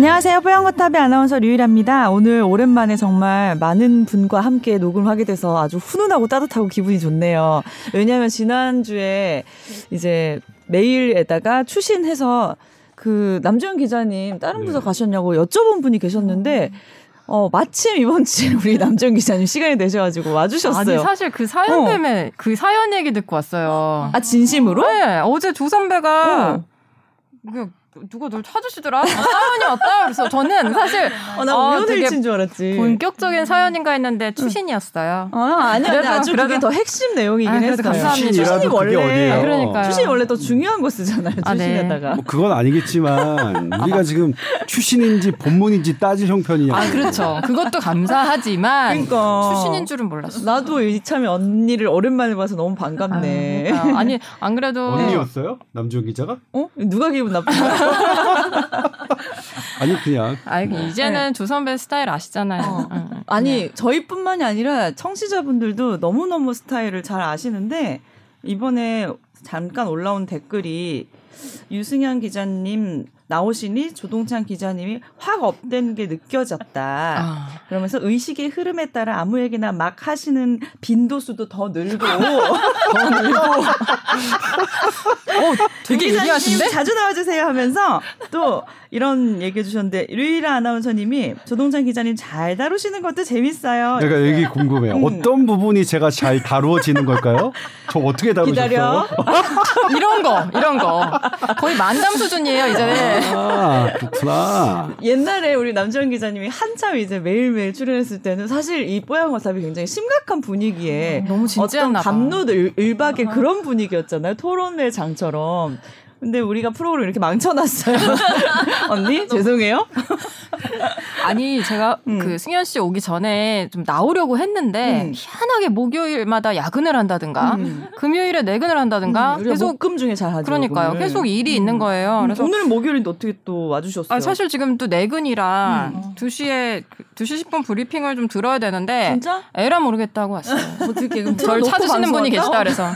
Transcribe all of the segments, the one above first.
안녕하세요. 뽀얀거탑의 아나운서 류일합니다. 오늘 오랜만에 정말 많은 분과 함께 녹음하게 돼서 아주 훈훈하고 따뜻하고 기분이 좋네요. 왜냐하면 지난주에 이제 메일에다가 추신해서 그 남주현 기자님 다른 부서 네. 가셨냐고 여쭤본 분이 계셨는데 어, 마침 이번 주에 우리 남정 기자님 시간이 되셔가지고 와주셨어요. 아니, 사실 그 사연 어. 때문에 어. 그 사연 얘기 듣고 왔어요. 아, 진심으로? 네. 어제 조 선배가 어. 누가 널 찾으시더라? 아, 사연이 왔다. 그래서 저는 사실 어, 나 어, 우연일치인 줄 알았지. 본격적인 사연인가 했는데 추신이었어요. 아 아니야, 그래도, 아주 그래도, 그게 더 핵심 내용이긴 아, 했어요. 감사합니다. 추신이 원래 아, 그러니까요. 추신이 원래 더 중요한 거 쓰잖아요. 아, 네. 추신에다가. 뭐 그건 아니겠지만 우리가 지금 추신인지 본문인지 따질 형편이냐. 아 그렇죠. 그것도 감사하지만 그러니까. 추신인 줄은 몰랐어. 나도 이참에 언니를 오랜만에 봐서 너무 반갑네. 아, 니안 그래도 언니였어요? 남주현 기자가? 어 누가 기분 나쁜가? 아니 그냥. 아니 이제는 네. 조 선배 스타일 아시잖아요. 어. 응. 아니 네. 저희뿐만이 아니라 청취자분들도 너무 너무 스타일을 잘 아시는데 이번에 잠깐 올라온 댓글이 유승현 기자님 나오시니 조동찬 기자님이 확 up된 게 느껴졌다. 아. 그러면서 의식의 흐름에 따라 아무 얘기나 막 하시는 빈도수도 더 늘고 더 늘고. 어, 되게 예리하신데? 자주 나와주세요 하면서 또 이런 얘기해 주셨는데 류일아 아나운서님이 조동찬 기자님 잘 다루시는 것도 재밌어요. 내가 얘기 궁금해요. 음. 어떤 부분이 제가 잘 다루어지는 걸까요? 저 어떻게 다루셨어요? 기다려. 이런 거, 이런 거. 거의 만담 수준이에요, 이제. 아, 그렇구나. 옛날에 우리 남지원 기자님이 한참 이제 매일매일 출연했을 때는 사실 이 뽀얀 와사비 굉장히 심각한 분위기에 음, 너무 어떤 감로 일박의 그런 분위기였잖아요. 토론회 장처럼. 근데 우리가 프로그램 이렇게 망쳐놨어요. 언니 죄송해요. 아니 제가 음. 그 승현 씨 오기 전에 좀 나오려고 했는데 음. 희한하게 목요일마다 야근을 한다든가 음. 금요일에 내근을 한다든가 음, 계속 금 중에 잘 하죠. 그러니까요. 오늘. 계속 일이 있는 음. 거예요. 그래서 오늘은 목요일인데 어떻게 또 와주셨어요? 아, 사실 지금 또 내근이라 2시에 2시 10분 브리핑을 좀 들어야 되는데 진짜? 에라 모르겠다고 왔어요. 어떻게 절 찾으시는 분이 계시다 그래서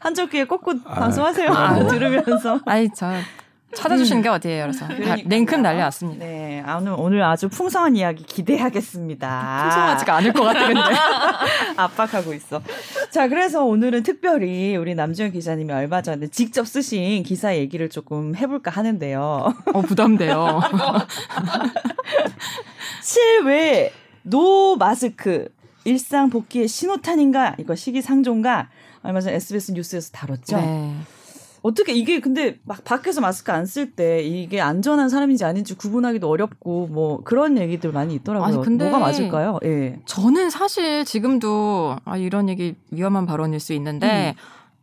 한쪽 귀에 꽂고 아, 방송하세요. 아, 들으면 서. 아이 저 찾아주시는 게 어디예요? 그래서. 냉큼 날려왔습니다. 네, 오늘 오늘 아주 풍성한 이야기 기대하겠습니다. 풍성하지가 않을 것 같아 근데 압박하고 있어. 자, 그래서 오늘은 특별히 우리 남주현 기자님이 얼마 전에 직접 쓰신 기사 얘기를 조금 해볼까 하는데요. 어 부담돼요. 실외 노 마스크 일상 복귀의 신호탄인가 이거 시기상종가 얼마 전 SBS 뉴스에서 다뤘죠. 네. 어떻게 이게 근데 막 밖에서 마스크 안 쓸 때 이게 안전한 사람인지 아닌지 구분하기도 어렵고 뭐 그런 얘기들 많이 있더라고요. 아니, 근데 뭐가 맞을까요? 예. 저는 사실 지금도 아 이런 얘기 위험한 발언일 수 있는데 음.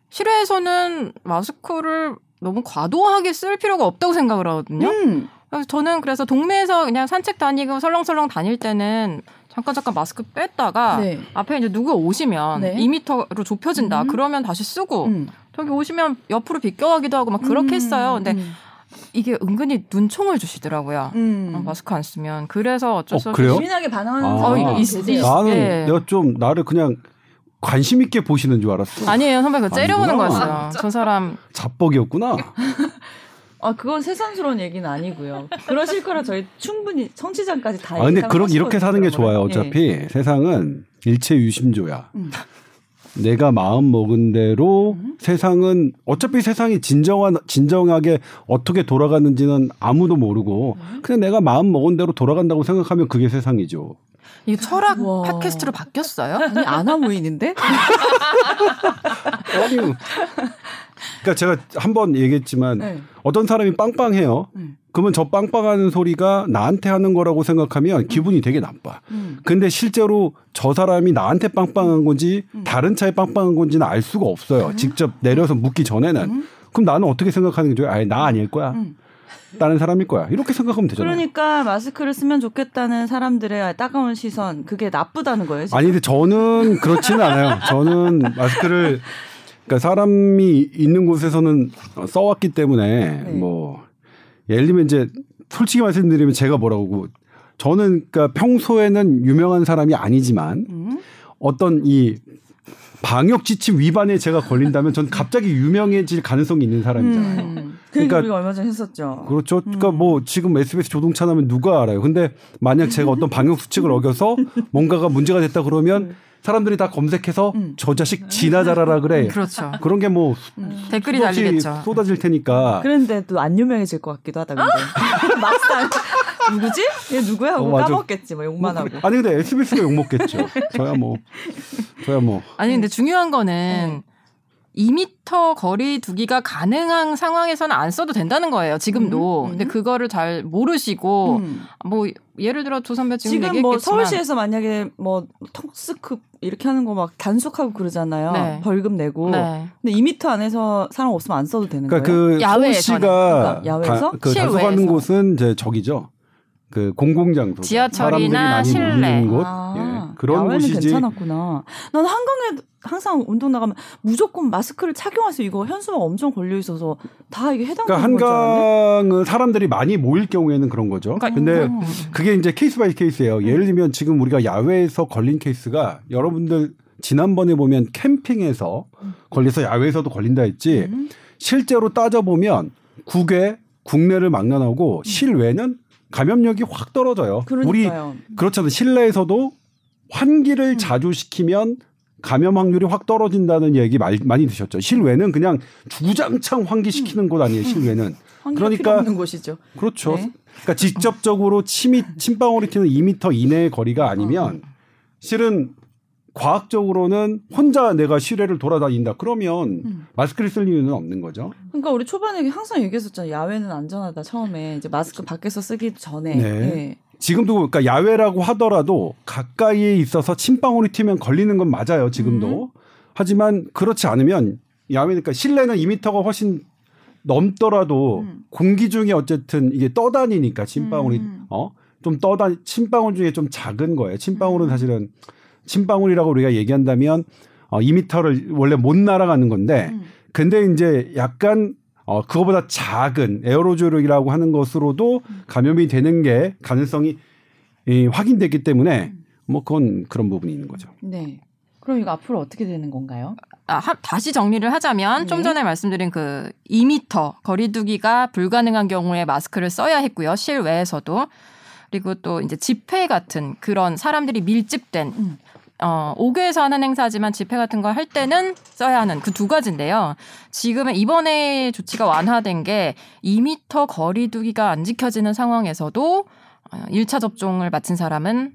실외에서는 마스크를 너무 과도하게 쓸 필요가 없다고 생각을 하거든요. 음. 그래서 저는 그래서 동네에서 그냥 산책 다니고 설렁설렁 다닐 때는 잠깐 잠깐 마스크 뺐다가 네. 앞에 이제 누구 오시면 네. 2미터로 좁혀진다. 음. 그러면 다시 쓰고 음. 저기 오시면 옆으로 비껴가기도 하고 막 그렇게 음. 했어요. 근데 음. 이게 은근히 눈총을 주시더라고요. 음. 어, 마스크 안 쓰면. 그래서 어쩔 수 없이. 예민하게 반응하는 아. 어, 있, 있, 나는 네. 내가 좀 나를 그냥 관심 있게 보시는 줄 알았어. 아니에요, 선배. 그거 째려보는 거였어요. 아, 저 사람. 잡벅이었구나. 아, 그건 세상스러운 얘기는 아니고요. 그러실 거라 저희 충분히 청취자까지 다. 아, 근데 그렇게 이렇게 사는 게 좋아요. 어차피 예. 세상은 일체 유심조야. 음. 내가 마음 먹은 대로 음. 세상은 어차피 세상이 진정한 진정하게 어떻게 돌아가는지는 아무도 모르고 음. 그냥 내가 마음 먹은 대로 돌아간다고 생각하면 그게 세상이죠. 이 철학 와. 팟캐스트로 바뀌었어요? 아니 아나무인인데? 아니 그러니까 제가 한 번 얘기했지만 네. 어떤 사람이 빵빵해요. 네. 그러면 저 빵빵하는 소리가 나한테 하는 거라고 생각하면 기분이 되게 나빠. 음. 근데 실제로 저 사람이 나한테 빵빵한 건지 음. 다른 차에 빵빵한 건지는 알 수가 없어요. 음. 직접 내려서 묻기 전에는. 음. 그럼 나는 어떻게 생각하는 게 좋아요? 아예 나 아닐 거야. 음. 다른 사람일 거야. 이렇게 생각하면 되잖아요. 그러니까 마스크를 쓰면 좋겠다는 사람들의 따가운 시선, 그게 나쁘다는 거예요. 지금? 아니, 근데 저는 그렇지는 않아요. 저는 마스크를 그러니까 사람이 있는 곳에서는 써왔기 때문에 네. 뭐 예를 들면 이제 솔직히 말씀드리면 제가 뭐라고 저는 그러니까 평소에는 유명한 사람이 아니지만 음. 어떤 이 방역 지침 위반에 제가 걸린다면 전 갑자기 유명해질 가능성이 있는 사람이잖아요. 음. 그러니까 우리가 얼마 전에 했었죠. 그렇죠. 그러니까 음. 뭐 지금 SBS 조동찬 하면 누가 알아요. 근데 만약 제가 어떤 방역 수칙을 어겨서 뭔가가 문제가 됐다 그러면 음. 사람들이 다 검색해서 음. 저 자식 지나자라라 그래. 그렇죠. 그런 게뭐 음. 댓글이 달리겠죠. 쏟아질 테니까. 그런데 또 안 유명해질 것 같기도 하다 근데. 막상 누구지? 얘 누구야 하고 어, 까먹겠지 뭐 욕만 뭐, 하고. 아니 근데 SBS가 욕 먹겠죠. 저야 뭐 저야 뭐. 아니 근데 중요한 거는 네. 2미터 거리 두기가 가능한 상황에서는 안 써도 된다는 거예요. 지금도. 음, 음. 근데 그거를 잘 모르시고 음. 뭐 예를 들어 조 선배 지금, 지금 뭐 서울시에서 만약에 뭐 턱스급 이렇게 하는 거 막 단속하고 그러잖아요. 네. 벌금 내고. 네. 근데 2미터 안에서 사람 없으면 안 써도 되는 그러니까 거예요. 그 야외에서는. 그러니까 야외에서 그 단속하는 곳은 이제 저기죠. 그 공공장소 지하철이나 실내 곳 아, 예, 그런 곳이지 괜찮았구나. 난 한강에 항상 운동 나가면 무조건 마스크를 착용하세요. 이거 현수막 엄청 걸려 있어서 다 이게 해당되는 그러니까 한강은 사람들이 많이 모일 경우에는 그런 거죠. 그러니까 근데 음. 그게 이제 case by case예요. 음. 예를 들면 지금 우리가 야외에서 걸린 케이스가 여러분들 지난번에 보면 캠핑에서 음. 걸려서 야외에서도 걸린다 했지. 음. 실제로 따져 보면 국외 국내를 막론하고 음. 실외는 감염력이 확 떨어져요. 그러니까요. 우리 그렇잖아요. 실내에서도 환기를 음. 자주 시키면 감염 확률이 확 떨어진다는 얘기 많이 들으셨죠. 실외는 그냥 주장창 환기시키는 음. 곳 아니에요. 실외는. 그러니까 없는 곳이죠. 그렇죠. 네. 그러니까 직접적으로 침이 침방울이 튀는 2미터 이내의 거리가 아니면 어. 실은 과학적으로는 혼자 내가 실외를 돌아다닌다. 그러면 음. 마스크를 쓸 이유는 없는 거죠. 그러니까 우리 초반에 항상 얘기했었잖아요. 야외는 안전하다. 처음에 이제 마스크 밖에서 쓰기 전에. 네. 네. 지금도 그러니까 야외라고 하더라도 가까이에 있어서 침방울이 튀면 걸리는 건 맞아요. 지금도. 음. 하지만 그렇지 않으면 야외니까 실내는 2미터가 훨씬 넘더라도 음. 공기 중에 어쨌든 이게 떠다니니까 침방울이 음. 어좀 떠다 침방울 중에 좀 작은 거예요. 침방울은 음. 사실은 침방울이라고 우리가 얘기한다면 어 2미터를 원래 못 날아가는 건데 음. 근데 이제 약간 어 그거보다 작은 에어로졸이라고 하는 것으로도 음. 감염이 되는 게 가능성이 이, 확인됐기 때문에 음. 뭐 그건 그런 부분이 있는 거죠. 네. 그럼 이거 앞으로 어떻게 되는 건가요? 아, 하, 다시 정리를 하자면 네. 좀 전에 말씀드린 그 2미터 거리두기가 불가능한 경우에 마스크를 써야 했고요. 실외에서도. 그리고 또 이제 집회 같은 그런 사람들이 밀집된 음. 어, 5교에서 하는 행사지만 집회 같은 걸 할 때는 써야 하는 그 두 가지인데요. 지금은 이번에 조치가 완화된 게 2미터 거리두기가 안 지켜지는 상황에서도 1차 어, 접종을 마친 사람은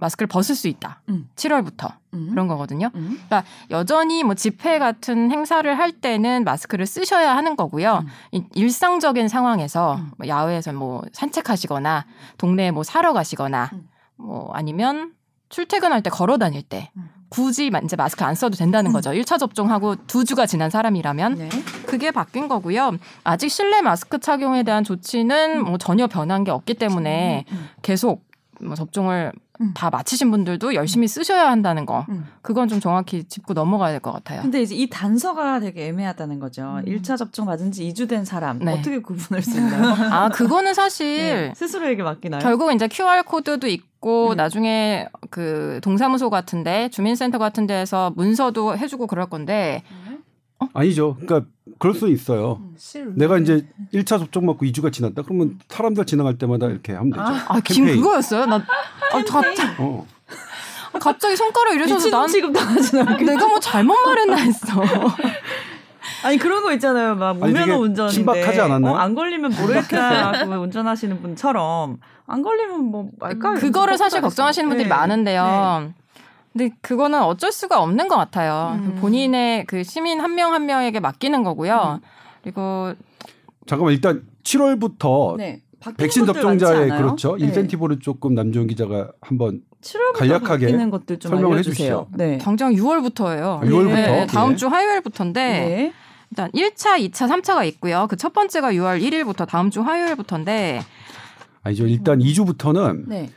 마스크를 벗을 수 있다. 음. 7월부터 음. 그런 거거든요. 음. 그러니까 여전히 뭐 집회 같은 행사를 할 때는 마스크를 쓰셔야 하는 거고요. 음. 일상적인 상황에서 음. 뭐 야외에서 뭐 산책하시거나 동네에 뭐 사러 가시거나 음. 뭐 아니면 출퇴근할 때 걸어 다닐 때 음. 굳이 이제 마스크 안 써도 된다는 거죠. 1차 접종하고 두 주가 지난 사람이라면 네. 그게 바뀐 거고요. 아직 실내 마스크 착용에 대한 조치는 뭐 전혀 변한 게 없기 때문에 계속 뭐 접종을 음. 다 마치신 분들도 열심히 음. 쓰셔야 한다는 거. 음. 그건 좀 정확히 짚고 넘어가야 될 것 같아요. 근데 이제 이 단서가 되게 애매하다는 거죠. 음. 1차 접종 맞은 지 2주 된 사람 네. 어떻게 구분할 수 있나요? 아, 그거는 사실 네. 스스로에게 맡기나요? 결국 이제 QR 코드도 있고 음. 나중에 그 동사무소 같은데 주민센터 같은 데에서 문서도 해 주고 그럴 건데 어? 아니죠. 그러니까 그럴 수 있어요. 음, 내가 이제 1차 접종 맞고 2주가 지났다. 그러면 사람들 지나갈 때마다 이렇게 하면 되죠. 아, 아 김 그거였어요? 나 아, 갑자기 어. 갑자기 손가락 이러셔서 난 지금 당하진 않 내가 뭐 잘못 말했나 했어. 아니 그런 거 있잖아요. 막 무면허 운전인데 신박하지 않았나요? 어, 안 걸리면 모르겠다. 그 운전하시는 분처럼 안 걸리면 뭐 말까? 그거를 사실 걱정하시는 분들이 네. 많은데요. 네. 근데 그거는 어쩔 수가 없는 것 같아요. 음. 본인의 그 시민 한 명한 한 명에게 맡기는 거고요. 음. 그리고 잠깐만 일단 7월부터 네. 백신 접종자의 그렇죠 네. 인센티브를 조금 남주현 기자가 한번 간략하게 설명을 해주시죠. 네. 당장 6월부터예요. 아, 6월부터 네, 다음 예. 주 화요일부터인데 네. 일단 1차, 2차, 3차가 있고요. 그 첫 번째가 6월 1일부터 다음 주 화요일부터인데 아니죠. 일단 음. 2주부터는 네.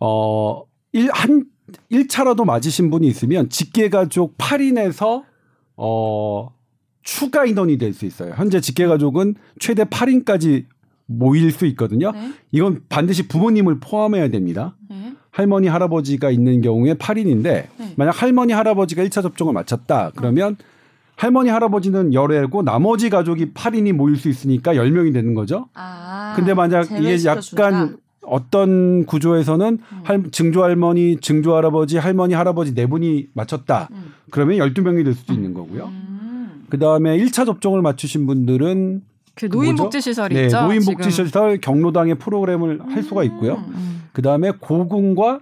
어, 일, 한 1차라도 맞으신 분이 있으면 직계가족 8인에서 어 추가 인원이 될 수 있어요. 현재 직계가족은 최대 8인까지 모일 수 있거든요. 네. 이건 반드시 부모님을 포함해야 됩니다. 네. 할머니 할아버지가 있는 경우에 8인인데 네. 만약 할머니 할아버지가 1차 접종을 마쳤다 그러면 할머니 할아버지는 열애고 나머지 가족이 8인이 모일 수 있으니까 10명이 되는 거죠. 아, 근데 만약 이게 약간 어떤 구조에서는 음. 할, 증조 할머니, 증조 할아버지, 할머니 할아버지 네 분이 맞췄다. 음. 그러면 12명이 될 수도 음. 있는 거고요. 음. 그다음에 1차 접종을 맞추신 분들은 그 노인복지시설이 네, 있죠. 노인복지시설 경로당의 프로그램을 할 수가 있고요. 음. 그다음에 고궁과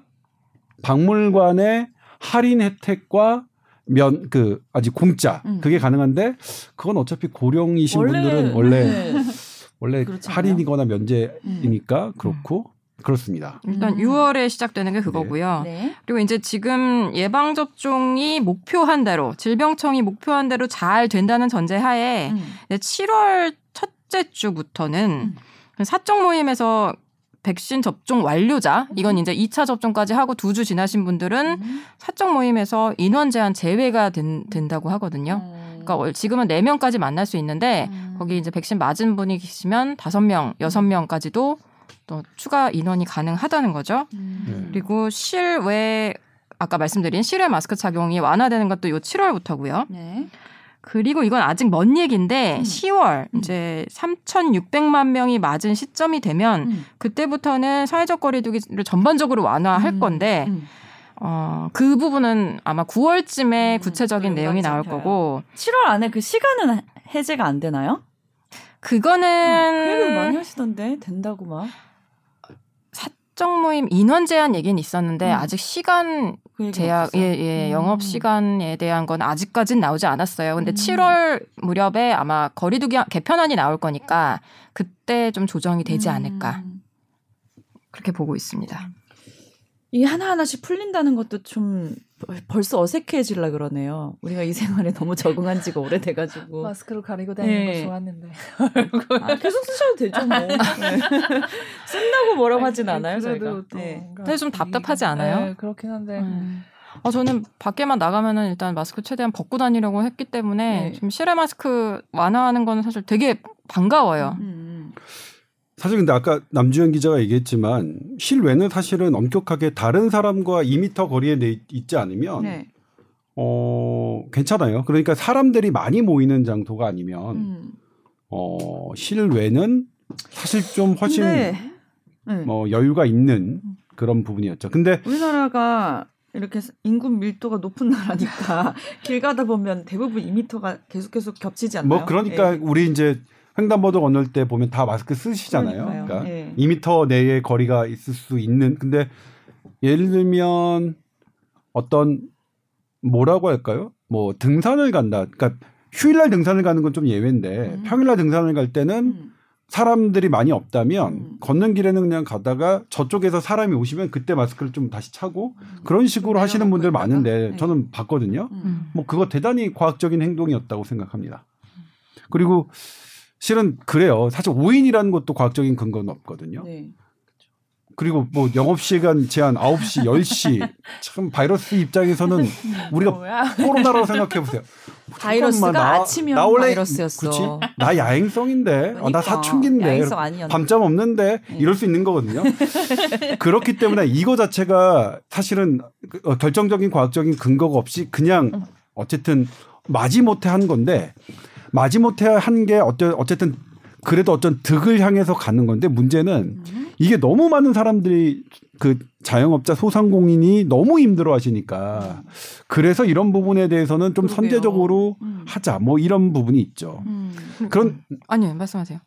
박물관의 할인 혜택과 면 그 아직 공짜 음. 그게 가능한데 그건 어차피 고령이신 원래, 분들은 원래 네. 원래 그렇잖아요. 할인이거나 면제이니까 음. 그렇고 그렇습니다. 일단 음. 6월에 시작되는 게 그거고요. 네. 네. 그리고 이제 지금 예방 접종이 목표한 대로 질병청이 목표한 대로 잘 된다는 전제하에 음. 7월 첫째 주부터는 음. 사적 모임에서 백신 접종 완료자 이건 이제 2차 접종까지 하고 두 주 지나신 분들은 음. 사적 모임에서 인원 제한 제외가 된, 된다고 하거든요. 음. 그러니까 지금은 4명까지 만날 수 있는데 음. 거기 이제 백신 맞은 분이 계시면 5명, 6명까지도 또 추가 인원이 가능하다는 거죠. 음. 네. 그리고 실외 아까 말씀드린 실외 마스크 착용이 완화되는 것도 요 7월부터고요. 네. 그리고 이건 아직 먼 얘기인데 음. 10월 음. 이제 3,600만 명이 맞은 시점이 되면 음. 그때부터는 사회적 거리두기를 전반적으로 완화할 음. 건데 음. 어, 그 부분은 아마 9월쯤에 음, 구체적인 내용이 나올 거고 7월 안에 그 시간은 해제가 안 되나요? 그거는 그 얘기를 많이 하시던데 된다고 막 사적 모임 인원 제한 얘기는 있었는데 아직 시간 그 제약 예, 예, 음. 영업 시간에 대한 건 아직까진 나오지 않았어요. 근데 음. 7월 무렵에 아마 거리두기 개편안이 나올 거니까 그때 좀 조정이 되지 음. 않을까. 그렇게 보고 있습니다. 이 하나하나씩 풀린다는 것도 좀 벌써 어색해질라 그러네요. 우리가 이 생활에 너무 적응한 지가 오래돼가지고. 마스크로 가리고 다니는 네. 거 좋았는데. 아, 계속 쓰셔도 되죠, 뭐. 네. 쓴다고 뭐라고 하진 않아요, 저희가. 네. 근데 좀 답답하지 않아요? 네, 그렇긴 한데. 음. 아, 저는 밖에만 나가면은 일단 마스크 최대한 벗고 다니려고 했기 때문에 네. 지금 실외 마스크 완화하는 거는 사실 되게 반가워요. 음. 음. 사실 근데 아까 남주현 기자가 얘기했지만 실외는 사실은 엄격하게 다른 사람과 2미터 거리에 내 있지 않으면 네. 어 괜찮아요. 그러니까 사람들이 많이 모이는 장소가 아니면 음. 어 실외는 사실 좀 훨씬 네. 뭐 여유가 있는 그런 부분이었죠. 근데 우리나라가 이렇게 인구 밀도가 높은 나라니까 길 가다 보면 대부분 2미터가 계속 계속 겹치지 않나요? 뭐 그러니까 네. 우리 이제 횡단보도 건널 때 보면 다 마스크 쓰시잖아요. 그러니까요. 그러니까 네. 2미터 내에 거리가 있을 수 있는 근데 예를 들면 어떤 뭐라고 할까요? 뭐 등산을 간다. 그러니까 휴일날 등산을 가는 건 좀 예외인데 음. 평일날 등산을 갈 때는 음. 사람들이 많이 없다면 음. 걷는 길에는 그냥 가다가 저쪽에서 사람이 오시면 그때 마스크를 좀 다시 차고 음. 그런 식으로 하시는 분들 많은데 네. 저는 봤거든요. 음. 뭐 그거 대단히 과학적인 행동이었다고 생각합니다. 그리고 실은 그래요. 사실 5인이라는 것도 과학적인 근거는 없거든요. 네. 그리고 뭐 영업 시간 제한 9시, 10시. 참 바이러스 입장에서는 우리가 뭐야? 코로나라고 생각해 보세요. 바이러스가 나, 아침형 나 원래, 바이러스였어. 그치? 나 야행성인데, 그러니까. 어, 나. 사춘기인데, 밤잠 없는데 네. 이럴 수 있는 거거든요. 그렇기 때문에 이거 자체가 사실은 어, 결정적인 과학적인 근거가 없이 그냥 어쨌든 마지못해 한 건데 마지못해 한 게 어쨌든 그래도 어떤 득을 향해서 가는 건데 문제는 이게 너무 많은 사람들이 그 자영업자 소상공인이 너무 힘들어 하시니까 그래서 이런 부분에 대해서는 좀 그러게요. 선제적으로 음. 하자 뭐 이런 부분이 있죠. 음. 그런 아니요 말씀하세요.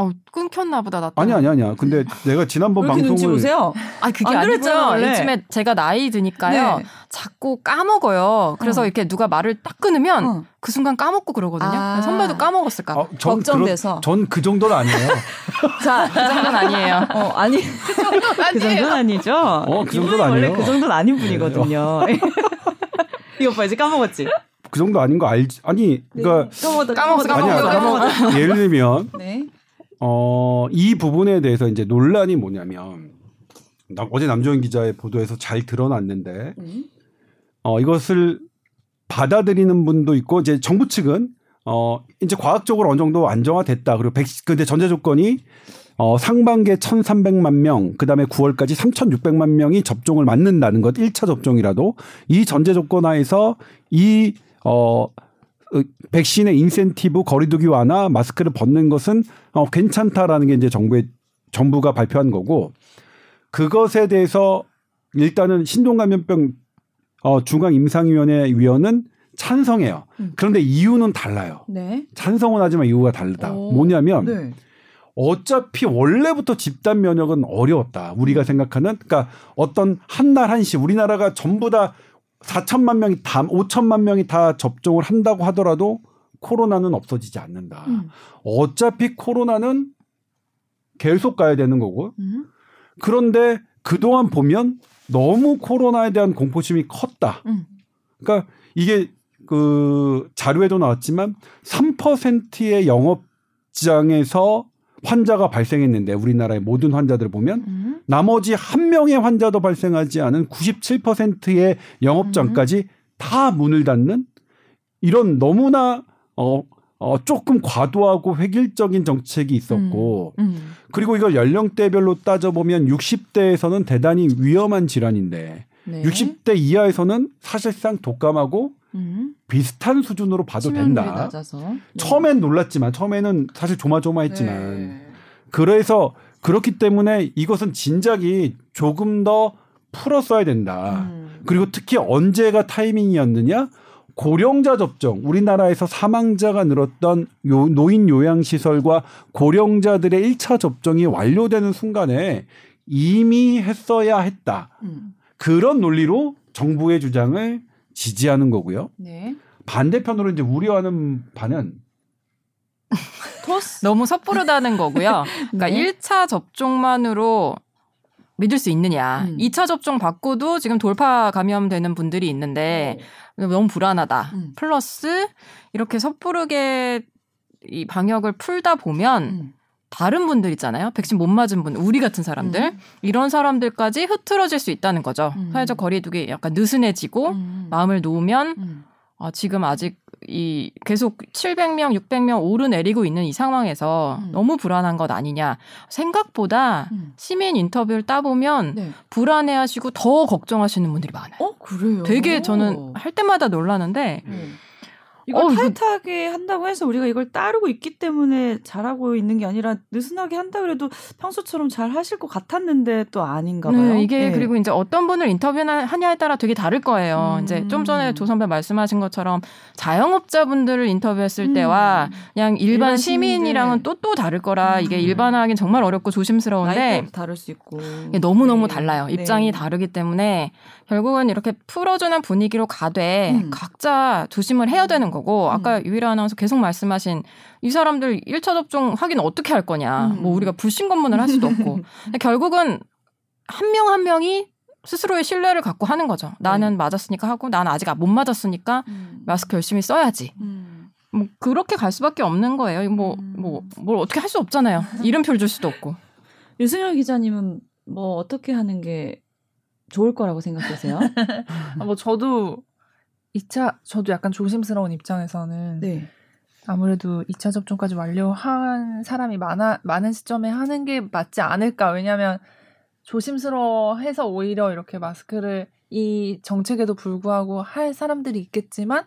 어 끊겼나 보다 나. 아니 아니 아니야. 근데 내가 지난번 방송을 눈치 보세요. 아 그게 아니고요. 요즘에 제가 나이 드니까요. 네. 자꾸 까먹어요. 그래서 어. 이렇게 누가 말을 딱 끊으면 어. 그 순간 까먹고 그러거든요. 아. 선배도 까먹었을까 봐. 어, 걱정돼서. 전 그 정도는 아니에요. 자, 그 정도는 아니에요. 어, 아니. 그 정도는 아니죠. 어, 그 정도는 아니에요. 원래 그 정도는 아닌 분이거든요. 이거 봐, 이제 까먹었지. 그 정도 아닌 거 알지? 아니, 그러니까 네. 까먹었다, 까먹었어, 까먹었어, 까먹었어. 예를 들면 네. 어, 이 부분에 대해서 이제 논란이 뭐냐면 어제 남조현 기자의 보도에서 잘 드러났는데 음. 어, 이것을 받아들이는 분도 있고 이제 정부 측은 어, 이제 과학적으로 어느 정도 안정화됐다. 그리고 백, 근데 전제 조건이 어, 상반기에 1,300만 명, 그 다음에 9월까지 3,600만 명이 접종을 맞는다는 것, 1차 접종이라도 이 전제 조건 하에서 이, 어, 어, 백신의 인센티브 거리두기 완화 마스크를 벗는 것은 어, 괜찮다라는 게 이제 정부의 정부가 발표한 거고 그것에 대해서 일단은 신종감염병 어, 중앙임상위원회 위원은 찬성해요. 음. 그런데 이유는 달라요. 네. 찬성은 하지만 이유가 다르다. 오. 뭐냐면 네. 어차피 원래부터 집단 면역은 어려웠다. 우리가 생각하는 그러니까 어떤 한 날 한시 우리나라가 전부 다 4천만 명이 다 5천만 명이 다 접종을 한다고 하더라도 코로나는 없어지지 않는다. 음. 어차피 코로나는 계속 가야 되는 거고. 음. 그런데 그동안 보면 너무 코로나에 대한 공포심이 컸다. 음. 그러니까 이게 그 자료에도 나왔지만 3%의 영업장에서 환자가 발생했는데 우리나라의 모든 환자들을 보면 음. 나머지 한 명의 환자도 발생하지 않은 97%의 영업장까지 음. 다 문을 닫는 이런 너무나 어, 어 조금 과도하고 획일적인 정책이 있었고 음. 음. 그리고 이걸 연령대별로 따져 보면 60대에서는 대단히 위험한 질환인데 네. 60대 이하에서는 사실상 독감하고 음. 비슷한 수준으로 봐도 된다. 네. 처음엔 놀랐지만 처음에는 사실 조마조마했지만 네. 그래서 그렇기 때문에 이것은 진작이 조금 더 풀었어야 된다. 음. 그리고 특히 언제가 타이밍이었느냐? 고령자 접종, 우리나라에서 사망자가 늘었던 요, 노인 요양시설과 고령자들의 1차 접종이 완료되는 순간에 이미 했어야 했다. 음. 그런 논리로 정부의 주장을 지지하는 거고요. 네. 반대편으로 이제 우려하는 반은 토스? 너무 섣부르다는 거고요. 그러니까 네. 1차 접종만으로 믿을 수 있느냐. 음. 2차 접종 받고도 지금 돌파 감염되는 분들이 있는데 네. 너무 불안하다. 음. 플러스 이렇게 섣부르게 이 방역을 풀다 보면 음. 다른 분들 있잖아요. 백신 못 맞은 분, 우리 같은 사람들. 음. 이런 사람들까지 흐트러질 수 있다는 거죠. 음. 사회적 거리두기 약간 느슨해지고 음. 마음을 놓으면 음. 아, 지금 아직 이 계속 700명, 600명 오르내리고 있는 이 상황에서 음. 너무 불안한 것 아니냐. 생각보다 음. 시민 인터뷰를 따보면 네. 불안해하시고 더 걱정하시는 분들이 많아요. 어, 그래요? 되게 저는 할 때마다 놀라는데 이걸 어, 타이트하게 한다고 해서 우리가 이걸 따르고 있기 때문에 잘하고 있는 게 아니라 느슨하게 한다 그래도 평소처럼 잘 하실 것 같았는데 또 아닌가 봐요. 네, 이게 네. 그리고 이제 어떤 분을 인터뷰하냐에 따라 되게 다를 거예요. 음. 이제 좀 전에 조 선배 말씀하신 것처럼 자영업자분들을 인터뷰했을 음. 때와 그냥 일반, 일반 시민이랑은 또또 다를 거라 음. 이게 일반화하기는 정말 어렵고 조심스러운데 다를 수 있고 너무 너무 네. 달라요. 입장이 네. 다르기 때문에 결국은 이렇게 풀어주는 분위기로 가되 음. 각자 조심을 해야 되는 거고 아까 음. 유일한 아나운서 계속 말씀하신 이 사람들 1차 접종 확인 어떻게 할 거냐. 음. 뭐 우리가 불신 검문을 할 수도 없고. 결국은 한 명한 한 명이 스스로의 신뢰를 갖고 하는 거죠. 나는 네. 맞았으니까 하고 나는 아직 못 맞았으니까 음. 마스크 열심히 써야지. 음. 뭐 그렇게 갈 수밖에 없는 거예요. 뭐 뭐 뭘 어떻게 할 수 없잖아요. 이름표를 줄 수도 없고. 유승열 기자님은 뭐 어떻게 하는 게 좋을 거라고 생각하세요? 아, 뭐 저도 2차 저도 약간 조심스러운 입장에서는 네. 아무래도 2차 접종까지 완료한 사람이 많아 많은 시점에 하는 게 맞지 않을까? 왜냐하면 조심스러워해서 오히려 이렇게 마스크를 이 정책에도 불구하고 할 사람들이 있겠지만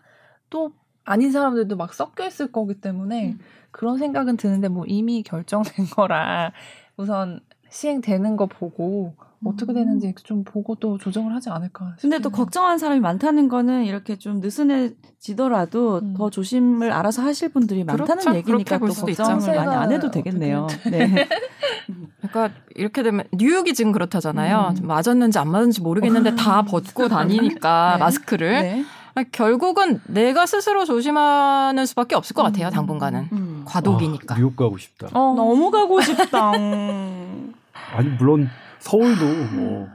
또 아닌 사람들도 막 섞여 있을 거기 때문에 음. 그런 생각은 드는데 뭐 이미 결정된 거라 우선 시행되는 거 보고 어떻게 되는지 좀 보고 또 조정을 하지 않을까. 싶 근데 또 걱정하는 사람이 많다는 거는 이렇게 좀 느슨해지더라도 음. 더 조심을 알아서 하실 분들이 많다는 그렇죠. 얘기니까 또 걱정을 많이 안 해도 되겠네요. 네. 그러니까 이렇게 되면 뉴욕이 지금 그렇다잖아요. 음. 맞았는지 안 맞았는지 모르겠는데 다 벗고 다니니까 네. 마스크를. 네. 결국은 내가 스스로 조심하는 수밖에 없을 것 같아요. 음. 당분간은 음. 과도기니까. 아, 뉴욕 가고 싶다. 어. 너무 가고 싶다. 아니 물론 서울도 뭐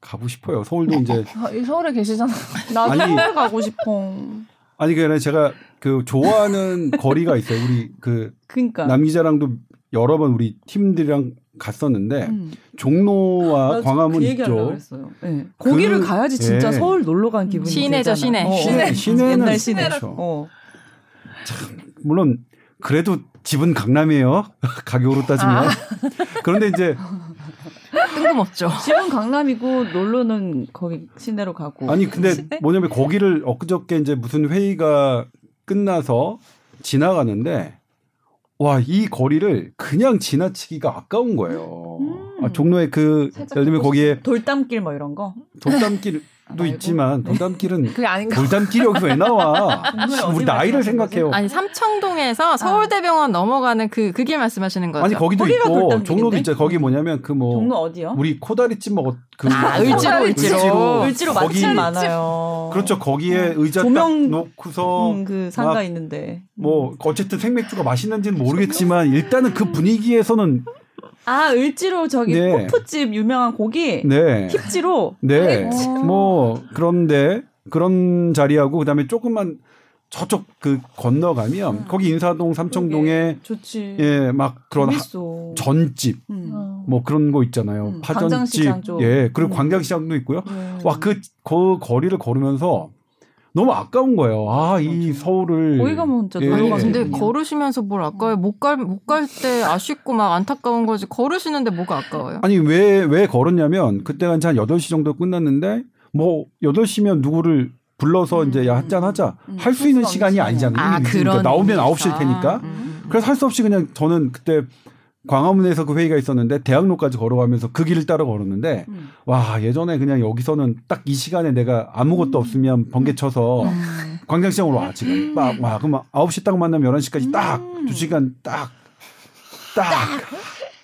가고 싶어요. 서울도 이제 아, 서울에 계시잖아. 나도 서울 가고 싶어. 아니 그게 제가 그 좋아하는 거리가 있어요. 우리 그 그러니까. 남기자랑도 여러 번 우리 팀들이랑 갔었는데 음. 종로와 광화문 그 있죠. 네. 거기를 그, 가야지 진짜 네. 서울 놀러 간 기분이 시내죠, 시내. 어, 시내. 시내는 옛날 시내. 그렇죠. 어. 참 물론 그래도 집은 강남이에요. 가격으로 따지면. 아. 그런데 이제 뜬금없죠. 집은 강남이고 놀러는 거기 시내로 가고. 아니 근데? 뭐냐면 거기를 엊그저께 이제 무슨 회의가 끝나서 지나가는데 와, 이 거리를 그냥 지나치기가 아까운 거예요. 음. 아, 종로에 그, 예를 들면 거기에. 돌담길 뭐 이런 거? 돌담길. 도 있지만 돌담길은 그게 아닌가? 돌담길이 여기서 왜 나와? 우리 나이를 생각해요. 아니 삼청동에서 아. 서울대병원 넘어가는 그 그길 말씀하시는 거죠? 아니 거기도 있고 종로도 있죠. 거기 뭐냐면 그 뭐 종로 어디요? 우리 코다리집 먹었 그 아, 을지로 을지로 을지로 맛집 많아요. 그렇죠. 거기에 음. 의자 조명 놓고서 음, 그 상가 있는데 뭐 어쨌든 생맥주가 맛있는지는 모르겠지만 일단은 그 분위기에서는 아 을지로 저기 네. 호프집 유명한 고기 네. 힙지로 네. 뭐 그런데 그런 자리하고 그다음에 조금만 저쪽 그 건너가면 음. 거기 인사동 삼청동에 좋지. 예, 막 그런 하, 전집 음. 뭐 그런 거 있잖아요. 음. 파전집. 예, 그리고 음. 광장시장도 있고요. 네. 와그 그 거리를 걸으면서 너무 아까운 거예요. 아, 이 서울을. 거기 가면 진짜 예. 아니, 근데 걸으시면서 뭘 아까워요? 못 갈, 못 갈 때 아쉽고 막 안타까운 거지. 걸으시는데 뭐가 아까워요? 아니, 왜, 왜 걸었냐면, 그때가 이제 한 8시 정도 끝났는데, 뭐, 8시면 누구를 불러서 음. 이제 야, 한잔 하자. 음. 할수 있는 시간이 아니잖아요. 아, 그러니까 나오면 9시일 테니까. 음. 그래서 할 수 없이 그냥 저는 그때 광화문에서 그 회의가 있었는데 대학로까지 걸어가면서 그 길을 따라 걸었는데 음. 와 예전에 그냥 여기서는 딱 이 시간에 내가 아무것도 음. 없으면 번개 쳐서 음. 광장시장으로 와 지금 딱와 그럼 9시 딱 만나면 11시까지 딱 2시간 음. 딱 딱.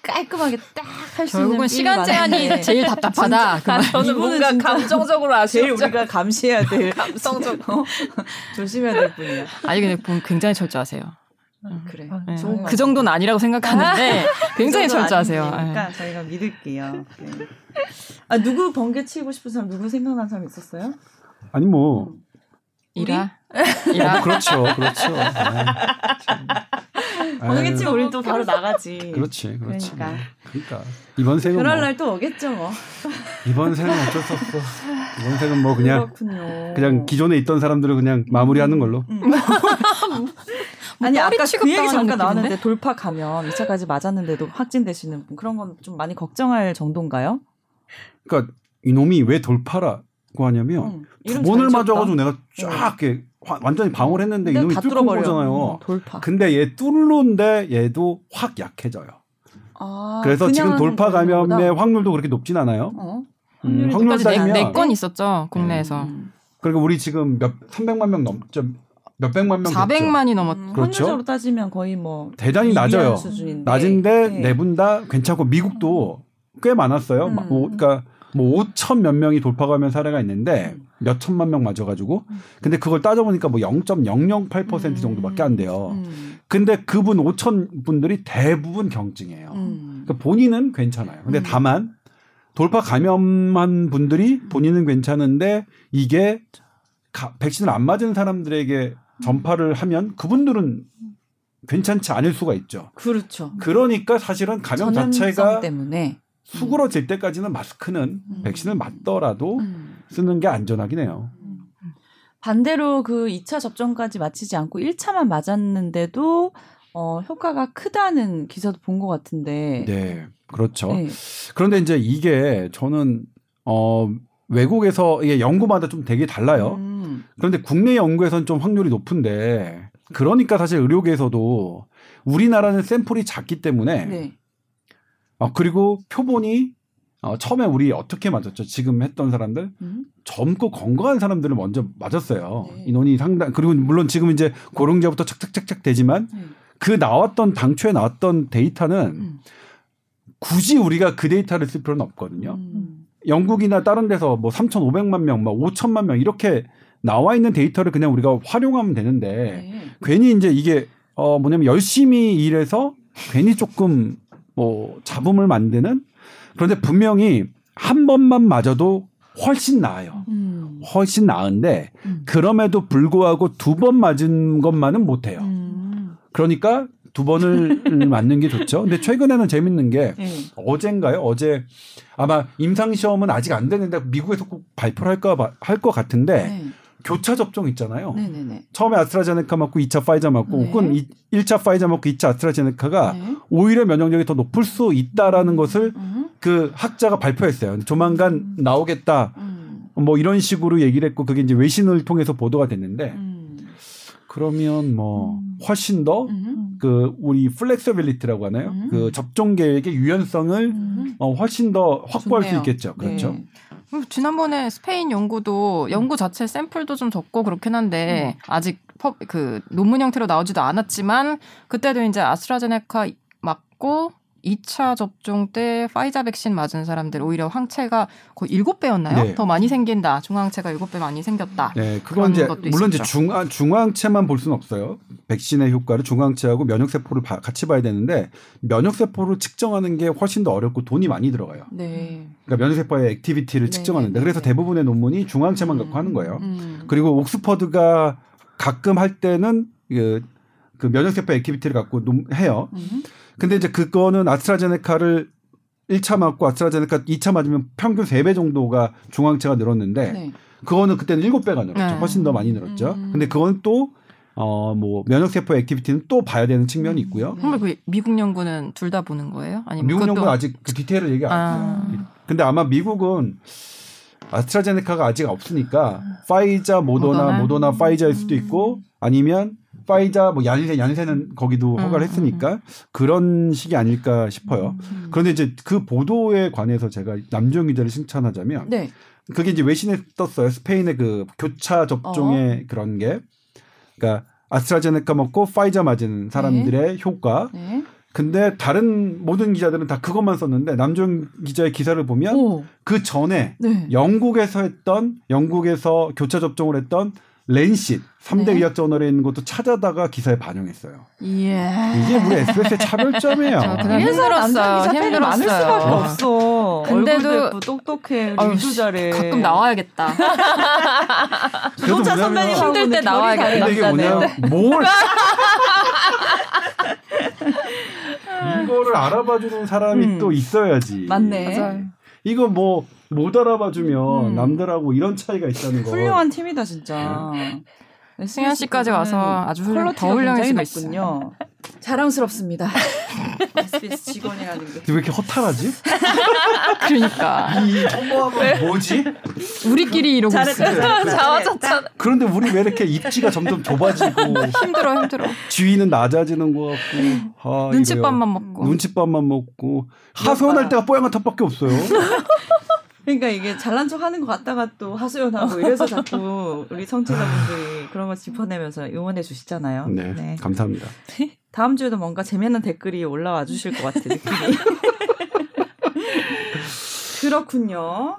깔끔하게 딱 할 수 있는 결국은 시간 제한이 제일 답답하다. 저는 뭔가 감정적으로 아쉬 제일 우리가 감시해야 될 감성적으로 조심해야 될 분이야. 아니 근데 굉장히 철저하세요. 음, 그래. 네. 그 정도는 아니라고 생각하는데 굉장히 그 철저하세요. 그러니까 저희가 믿을게요. 네. 아 누구 번개 치고 싶은 사람 누구 생각난 사람 있었어요? 아니 뭐 음. 이라 이라 어, 그렇죠, 그렇죠. 번개 치면 우리 또 바로 나가지. 그렇지, 그렇지. 그러니까, 그러니까 이번 생은 그럴 뭐, 날또 오겠죠, 뭐. 이번 생은 어쩔 수 없어. 이번 생은 뭐 그냥 그렇군요. 그냥 기존에 있던 사람들을 그냥 마무리하는 걸로. 음. 뭐 아니 아까 그 얘기 잠깐 나왔는데 돌파 가면 2차까지 맞았는데도 확진되시는 분 그런 건 좀 많이 걱정할 정도인가요? 그러니까 이놈이 왜 돌파라고 하냐면 응. 두 번을 맞아가지고 내가 쫙 이렇게 완전히 방어를 했는데 이놈이 뚫은 거잖아요. 음, 돌파. 근데 얘 뚫는데 얘도 확 약해져요. 아, 그래서 지금 돌파 감염의 확률도 그렇게 높진 않아요. 어? 음, 확률 따지면 네건 있었죠 국내에서. 음. 그리고 우리 지금 몇 300만 명 넘죠. 몇 백만 명 400만이 넘었. 음, 그렇죠. 확률적으로 따지면 거의 뭐 대단히 낮아요. 수준인데. 낮은데 네. 네분 다 괜찮고 미국도 꽤 많았어요. 음. 뭐, 그러니까 뭐 5천 몇 명이 돌파가면 사례가 있는데 음. 몇 천만 명 맞아가지고 근데 그걸 따져보니까 뭐 0.008% 음. 정도밖에 안 돼요. 음. 근데 그분 5천 분들이 대부분 경증이에요. 음. 그러니까 본인은 괜찮아요. 근데 다만 돌파 감염한 분들이 본인은 괜찮은데 이게 가, 백신을 안 맞은 사람들에게 전파를 하면 그분들은 괜찮지 않을 수가 있죠. 그렇죠. 그러니까 사실은 감염 자체가 때문에 수그러질 때까지는 마스크는 음. 백신을 맞더라도 음. 쓰는 게 안전하긴 해요. 반대로 그 2차 접종까지 마치지 않고 1차만 맞았는데도 어, 효과가 크다는 기사도 본 것 같은데. 네, 그렇죠. 네. 그런데 이제 이게 저는 어, 외국에서 이게 연구마다 좀 되게 달라요. 음. 그런데 국내 연구에서는 좀 확률이 높은데 그러니까 사실 의료계에서도 우리나라는 샘플이 작기 때문에 네. 어, 그리고 표본이 어, 처음에 우리 어떻게 맞았죠? 지금 했던 사람들 음. 젊고 건강한 사람들을 먼저 맞았어요. 네. 인원이 상당 그리고 물론 지금 이제 고령자부터 착착착착 되지만 음. 그 나왔던 당초에 나왔던 데이터는 음. 굳이 우리가 그 데이터를 쓸 필요는 없거든요. 음. 영국이나 다른 데서 뭐 3,500만 명, 뭐 5천만 명 이렇게 나와 있는 데이터를 그냥 우리가 활용하면 되는데 네. 괜히 이제 이게 어 뭐냐면 열심히 일해서 괜히 조금 뭐 잡음을 만드는 그런데 분명히 한 번만 맞아도 훨씬 나아요. 음. 훨씬 나은데 음. 그럼에도 불구하고 두 번 맞은 것만은 못 해요. 음. 그러니까 두 번을 맞는 게 좋죠. 근데 최근에는 재밌는 게 네. 어젠가요? 어제 아마 임상 시험은 아직 안 되는데 미국에서 꼭 발표를 할까 할 것 같은데 네. 교차 접종 있잖아요. 네네네. 처음에 아스트라제네카 맞고 2차 화이자 맞고 네. 혹은 1차 화이자 맞고 2차 아스트라제네카가 네. 오히려 면역력이 더 높을 수 있다라는 음. 것을 음. 그 학자가 발표했어요. 조만간 음. 나오겠다. 음. 뭐 이런 식으로 얘기를 했고 그게 이제 외신을 통해서 보도가 됐는데 음. 그러면 뭐 음. 훨씬 더 그 음. 우리 flexibility라고 하나요? 음. 그 접종 계획의 유연성을 음. 어, 훨씬 더 확보할 좋네요. 수 있겠죠. 그렇죠. 네. 지난번에 스페인 연구도 연구 자체 샘플도 좀 적고 그렇긴 한데 음. 아직 그 논문 형태로 나오지도 않았지만 그때도 이제 아스트라제네카 맞고 2차 접종 때 화이자 백신 맞은 사람들 오히려 항체가 거의 7배였나요? 네. 더 많이 생긴다. 중화항체가 7배 많이 생겼다. 네, 그건 이제 물론 이제 중화 중화항체만 볼 수는 없어요. 백신의 효과를 중화항체하고 면역 세포를 같이 봐야 되는데 면역 세포를 측정하는 게 훨씬 더 어렵고 돈이 많이 들어가요. 네. 그러니까 면역 세포의 activity를 네. 측정하는데 그래서 네. 대부분의 논문이 중화항체만 음. 갖고 하는 거예요. 음. 그리고 옥스퍼드가 가끔 할 때는 그, 그 면역 세포 activity를 갖고 해요. 음. 근데 이제 그거는 아스트라제네카를 1차 맞고 아스트라제네카 2차 맞으면 평균 3배 정도가 중화항체가 늘었는데 네. 그거는 그때는 7배가 늘었죠. 네. 훨씬 더 많이 늘었죠. 음. 근데 그건 또 어, 뭐, 면역세포 activity는 또 봐야 되는 측면이 있고요. 음. 그럼 그 미국 연구는 둘 다 보는 거예요? 아니면 미국. 연구는 아직 그 디테일을 얘기 안 아. 아. 근데 아마 미국은 아스트라제네카가 아직 없으니까 파이자, 모더나, 모더나, 모더나 파이자일 수도 있고 아니면 파이자 뭐 얀세 얀세는 거기도 음, 허가를 했으니까 음, 음. 그런 식이 아닐까 싶어요. 그런데 이제 그 보도에 관해서 제가 남정 기자를 칭찬하자면 네. 그게 이제 외신에 떴어요. 스페인의 그 교차 접종의 어. 그런 게 그러니까 아스트라제네카 먹고 파이자 맞은 사람들의 네. 효과. 네. 근데 다른 모든 기자들은 다 그것만 썼는데 남정 기자의 기사를 보면 오. 그 전에 네. 영국에서 했던 영국에서 교차 접종을 했던 렌시 3대 네. 의학 저널에 있는 것도 찾아다가 기사에 반영했어요. 예. 이게 우리 SBS의 차별점이에요. 힘들었어요. 힘들었어요. 많을 수밖에 없어. 근데도 똑똑해. 잘해. 가끔 나와야겠다. 조동차 선배님 힘들 때 나와야겠다. 근데 이게 뭐냐면 뭘 이거를 알아봐주는 사람이 음. 또 있어야지. 맞네. 맞아요. 이거 뭐 못 알아봐주면 음. 남들하고 이런 차이가 있다는 거. 훌륭한 팀이다 진짜. 네. 승현 씨까지 와서 아주 훌륭, 더 훌륭해지고 자랑스럽습니다. SBS 직원이라는 게. 왜 이렇게 허탈하지? 그러니까. 이 허무함은 뭐지? 우리끼리 이러고 있어요. 자화자찬. 그런데 우리 왜 이렇게 입지가 점점 좁아지고 힘들어 힘들어. 주위는 낮아지는 것 같고 아, 눈칫밥만 먹고 눈칫밥만 먹고 하소연할 때가 뽀얀 탓밖에 없어요. 그러니까 이게 잘난 척 하는 것 같다가 또 하소연하고 이래서 자꾸 우리 청취자분들이 그런 거 짚어내면서 응원해 주시잖아요. 네, 네. 감사합니다. 다음 주에도 뭔가 재미있는 댓글이 올라와 주실 것 느낌이. 그렇군요.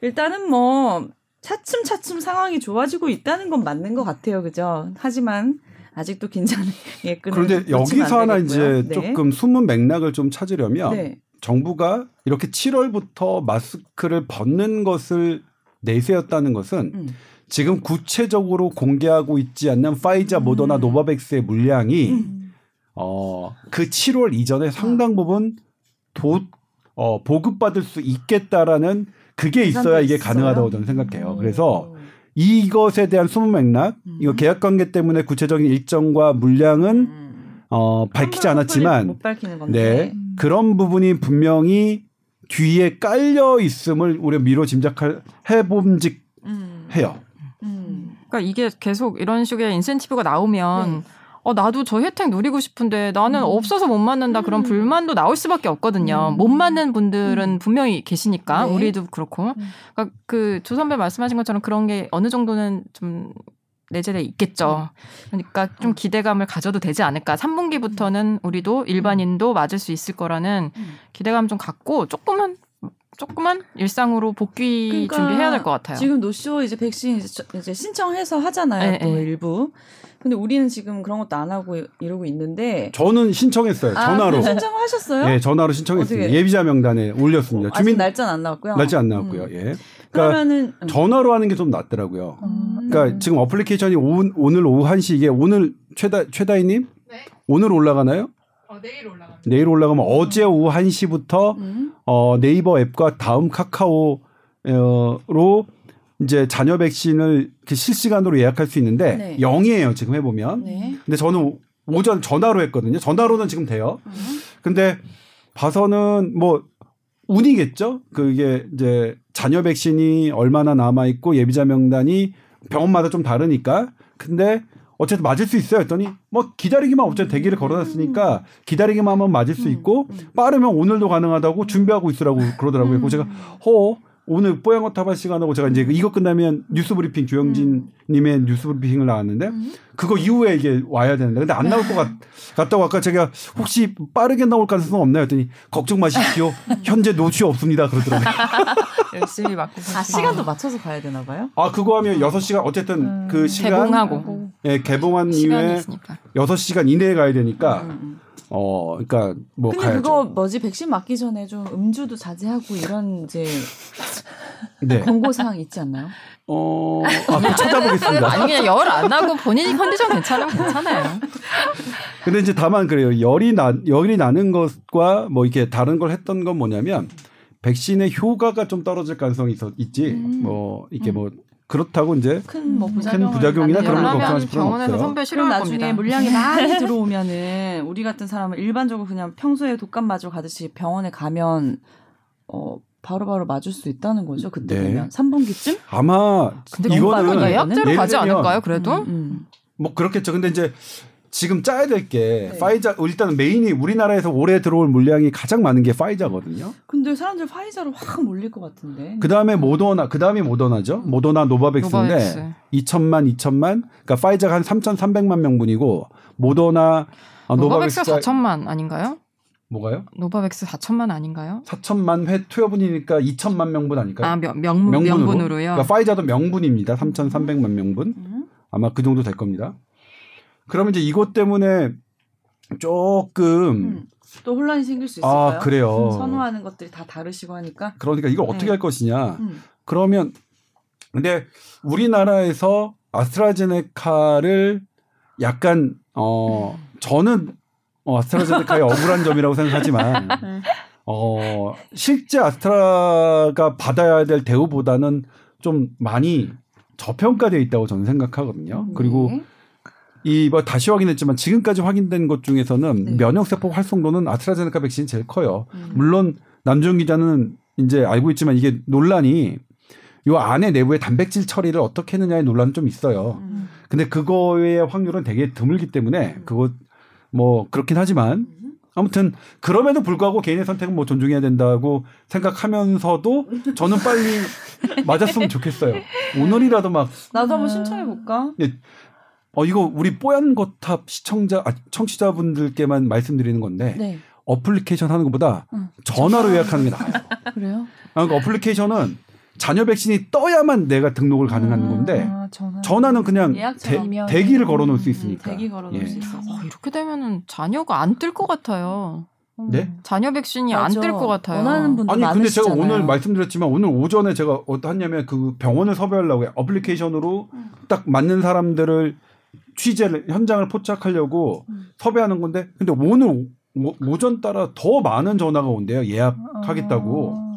일단은 뭐 차츰차츰 상황이 좋아지고 있다는 건 맞는 것 같아요. 그죠? 하지만 아직도 긴장의 끈을 그런데 여기서 하나 이제 네. 조금 숨은 맥락을 좀 찾으려면 네. 정부가 이렇게 7월부터 마스크를 벗는 것을 내세웠다는 것은 음. 지금 구체적으로 공개하고 있지 않는 화이자, 음. 모더나, 노바백스의 물량이 음. 어, 그 7월 이전에 상당 부분 도, 어, 보급받을 수 있겠다라는 그게 있어야 이게 가능하다고 저는 생각해요. 그래서 이것에 대한 숨은 맥락, 이거 음. 계약 관계 때문에 구체적인 일정과 물량은 음. 어, 밝히지 않았지만, 네, 그런 부분이 분명히 뒤에 깔려 있음을 우리가 미뤄 짐작할 해봄직 해요. 음. 그러니까 이게 계속 이런 식의 인센티브가 나오면 네. 어 나도 저 혜택 누리고 싶은데 나는 음. 없어서 못 맞는다 그런 음. 불만도 나올 수밖에 없거든요. 음. 못 맞는 분들은 음. 분명히 계시니까 네. 우리도 그렇고. 음. 그러니까 그 조 선배 말씀하신 것처럼 그런 게 어느 정도는 좀 내재돼 있겠죠. 그러니까 좀 기대감을 가져도 되지 않을까. 3분기부터는 우리도 일반인도 맞을 수 있을 거라는 기대감 좀 갖고 조금만 조금만 일상으로 복귀 그러니까 준비해야 될 것 같아요. 지금 노쇼 이제 백신 이제 신청해서 하잖아요. 네, 또 네. 일부. 근데 우리는 지금 그런 것도 안 하고 이러고 있는데 저는 신청했어요. 아, 전화로. 신청하셨어요? 네, 전화로 신청했습니다. 예비자 명단에 올렸습니다. 어, 주민 날짜는 안 나왔고요. 날짜 안 나왔고요. 음. 예. 그러니까 그러면은 전화로 하는 게 좀 낫더라고요. 음. 그러니까 지금 어플리케이션이 오, 오늘 오후 1시 이게 오늘 최다 최다희 님? 네. 오늘 올라가나요? 어, 내일 올라가면 음. 어제 오후 1시부터 음. 어, 네이버 앱과 다음 카카오로 이제 자녀 백신을 실시간으로 예약할 수 있는데 네. 0이에요. 지금 해 보면. 네. 근데 저는 오전 전화로 했거든요. 전화로는 지금 돼요. 음. 근데 봐서는 뭐 운이겠죠. 그게 이제 자녀 백신이 얼마나 남아 있고 예비자 명단이 병원마다 좀 다르니까. 근데 어쨌든 맞을 수 있어요. 했더니 뭐 기다리기만 어쨌든 대기를 걸어놨으니까 기다리기만 하면 맞을 수 있고 빠르면 오늘도 가능하다고 준비하고 있으라고 그러더라고요. 그래서 제가 허 오늘 뽀양어 타발 시간하고 제가 이제 이거 끝나면 뉴스 브리핑 주영진 님의 뉴스 브리핑을 나왔는데 그거 이후에 이게 와야 되는데 근데 안 나올 것 같, 같다고 아까 제가 혹시 빠르게 나올 가능성 없나요? 했더니 걱정 마십시오. 현재 노출 없습니다. 그러더라고요. 열심히 맞고 아, 시간도 맞춰서 가야 되나 봐요? 아, 그거 하면 6시간 어쨌든 음, 그 시간 개봉하고 예, 개봉한 이후에 있으니까. 6시간 이내에 가야 되니까 음, 음. 어, 그러니까 뭐 근데 가야죠. 그거 뭐지 백신 맞기 전에 좀 음주도 자제하고 이런 이제 네. 권고 사항 있지 않나요? 어, 아, 찾아보겠습니다. 아니 그냥 열 안 나고 본인이 컨디션 괜찮으면 괜찮아요. 근데 이제 다만 그래요. 열이 나 열이 나는 것과 뭐 이렇게 다른 걸 했던 건 뭐냐면 백신의 효과가 좀 떨어질 가능성이 있, 있지. 음. 뭐 이게 뭐 그렇다고 이제 큰뭐 음. 큰 부작용이나 그런 거 열나면 걱정하실 필요는 병원에서 없어요. 선배 그럼 나중에 겁니다. 물량이 많이 들어오면은 우리 같은 사람은 일반적으로 그냥 평소에 독감 맞으러 가듯이 병원에 가면 어 바로 바로 맞을 수 있다는 거죠. 그때 네. 되면 3분기쯤? 아마 근데 이거는 빨라요. 예약제로 가지 않을까요? 그래도 음, 음. 뭐 그렇겠죠. 근데 이제 지금 짜야 될게 네. 파이자 일단 메인이 우리나라에서 올해 들어올 물량이 가장 많은 게 파이자거든요. 근데 사람들 파이자로 확 몰릴 것 같은데. 그 다음에 모더나, 그 다음이 모더나죠. 모더나 노바백스인데 노바백스. 2천만, 2천만. 그러니까 파이자가 한 3,300만 명분이고 모더나, 아, 노바백스 노바백스가 4천만 아닌가요? 뭐가요? 노바백스 4천만 아닌가요? 4천만 회 투여분이니까 2천만 명분 아닐까요? 아 명, 명, 명분 으로요. 그러니까 파이자도 명분입니다. 3,300만 명분. 음. 아마 그 정도 될 겁니다. 그러면 이제 이것 때문에 조금 음. 또 혼란이 생길 수 있을까요? 아 그래요. 선호하는 것들이 다 다르시고 하니까. 그러니까 이걸 어떻게 네. 할 것이냐. 음. 그러면 근데 우리나라에서 아스트라제네카를 약간 어 저는 어, 아스트라제네카의 억울한 점이라고 생각하지만 네. 어 실제 아스트라가 받아야 될 대우보다는 좀 많이 저평가되어 있다고 저는 생각하거든요. 그리고 네. 이뭐 다시 확인했지만 지금까지 확인된 것 중에서는 네. 면역 세포 활성도는 아스트라제네카 백신이 제일 커요. 음. 물론 남준 기자는 이제 알고 있지만 이게 논란이 요 안에 내부의 단백질 처리를 어떻게 했느냐의 논란은 좀 있어요. 음. 근데 그거의 확률은 되게 드물기 때문에 그거 뭐 그렇긴 하지만 아무튼 그럼에도 불구하고 개인의 선택은 뭐 존중해야 된다고 생각하면서도 저는 빨리 맞았으면 좋겠어요. 오늘이라도 막 나도 한번 신청해 볼까? 어, 이거 우리 뽀얀 거탑 시청자, 아, 청취자분들께만 말씀드리는 건데, 네. 어플리케이션 하는 것보다 응. 전화로 예약하는 게 나아요. 그래요? 아, 그러니까 어플리케이션은 자녀 백신이 떠야만 내가 등록을 가능한 건데, 아, 전화. 전화는 그냥. 대, 대기를 걸어 놓을 수 있으니까. 대기 걸어놓을 예. 수 있어서. 어, 이렇게 되면은 자녀가 안 뜰 것 같아요. 네? 자녀 백신이 안. 뜰 것 같아요. 원하는 분들 아니, 근데 제가 많으시잖아요. 오늘 말씀드렸지만, 오늘 오전에 제가 어떠했냐면 그 병원을 섭외하려고 해요. 어플리케이션으로 음. 딱 맞는 사람들을 취재를, 현장을 포착하려고 음. 섭외하는 건데, 근데 오늘 오, 오전 따라 더 많은 전화가 온대요. 예약하겠다고. 아.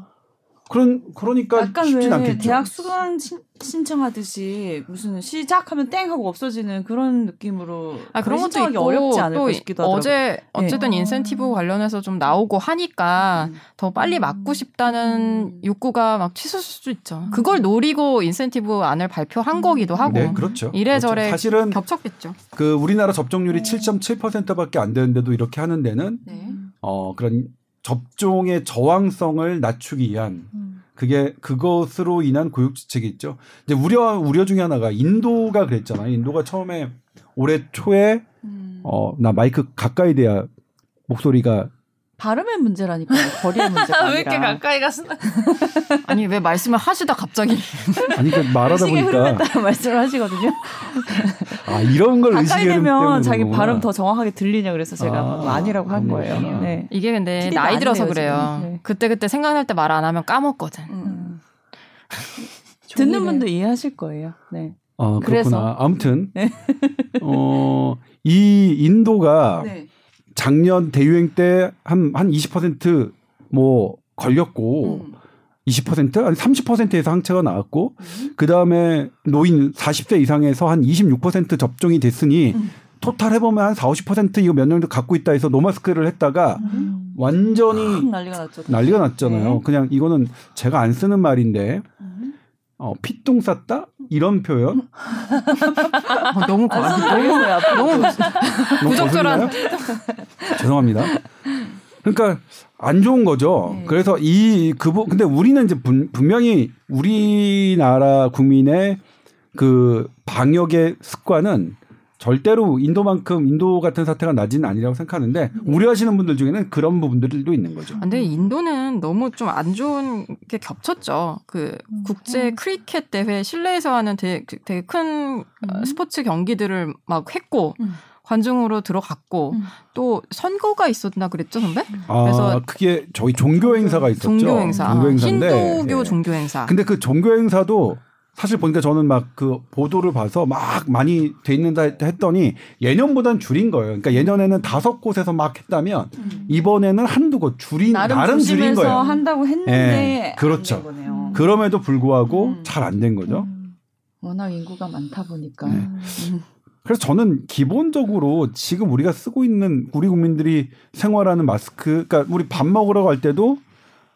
그런 그러니까 약간 쉽진 왜 않겠죠. 대학 수강 신, 신청하듯이 무슨 시작하면 땡 하고 없어지는 그런 느낌으로 아 그런 것도 있고 어렵지 않을까 또 싶기도 하더라고요. 어제 어쨌든 네. 인센티브 관련해서 좀 나오고 하니까 음. 더 빨리 맞고 싶다는 음. 욕구가 막 치솟을 수도 있죠. 그걸 노리고 인센티브 안을 발표한 거기도 하고 네, 그렇죠. 이래저래 그렇죠. 사실은 겹쳤겠죠. 그 우리나라 접종률이 7.7%밖에 안 되는데도 이렇게 하는 데는 네. 어 그런 접종의 저항성을 낮추기 위한 음. 그게 그것으로 인한 교육 지책이 있죠. 이제 우려 우려 중에 하나가 인도가 그랬잖아요. 인도가 처음에 올해 초에 음. 어나 마이크 가까이 대야 목소리가 발음의 문제라니까 거리의 문제가 왜 이렇게 가까이 갔어? 아니 왜 말씀을 하시다 갑자기 아니 그 말하다 보니까 말씀을 하시거든요. 아 이런 걸 가까이 되면 자기. 발음 더 정확하게 들리냐 그래서 제가 아, 뭐 아니라고 한 거예요. 네. 이게 근데 나이 들어서 그래요. 네. 그때 그때 생각날 때 말 안 하면 까먹거든. 음. 듣는 분도 이해하실 거예요. 네. 아, 그래서. 그렇구나. 아무튼 네. 어, 이 인도가 네. 작년 대유행 때 한 한 20%뭐 걸렸고 음. 20% 아니 30%에서 항체가 나왔고 음. 그다음에 노인 40세 이상에서 한 26% 접종이 됐으니 음. 토탈 해보면 한 4, 50% 이거 면역력 갖고 있다 해서 노마스크를 했다가 음. 완전히 확 난리가 났죠. 난리가 났잖아요. 네. 그냥 이거는 제가 안 쓰는 말인데 음. 어, 피똥 쌌다 이런 표현 어, 너무 과 아, 너무 너무 부적절한 죄송합니다. 그러니까 안 좋은 거죠. 네. 그래서 이 그부 근데 우리는 이제 분, 분명히 우리나라 국민의 그 방역의 습관은 절대로 인도만큼 인도 같은 사태가 나지는 아니라고 생각하는데 네. 우려하시는 분들 중에는 그런 부분들도 있는 거죠. 근데 인도는 너무 좀 안 좋은 게 겹쳤죠. 그 음. 국제 음. 크리켓 대회 실내에서 하는 되게, 되게 큰 음. 스포츠 경기들을 막 했고 음. 관중으로 들어갔고 음. 또 선거가 있었나 그랬죠 선배? 아, 그래서 그게 저희 종교 행사가 있었죠. 종교 행사, 종교 행사인데 힌두교 예. 종교 행사. 근데 그 종교 행사도 사실 보니까 저는 막 그 보도를 봐서 막 많이 돼 있는다 했더니 예년보단 줄인 거예요. 그러니까 예년에는 다섯 곳에서 막 했다면 음. 이번에는 한두 곳 줄인 나름, 나름 줄인 거예요. 한다고 했는데 네, 그렇죠. 그럼에도 불구하고 음. 잘안 된 거죠. 음. 워낙 인구가 많다 보니까. 네. 음. 그래서 저는 기본적으로 지금 우리가 쓰고 있는 우리 국민들이 생활하는 마스크, 그러니까 우리 밥 먹으러 갈 때도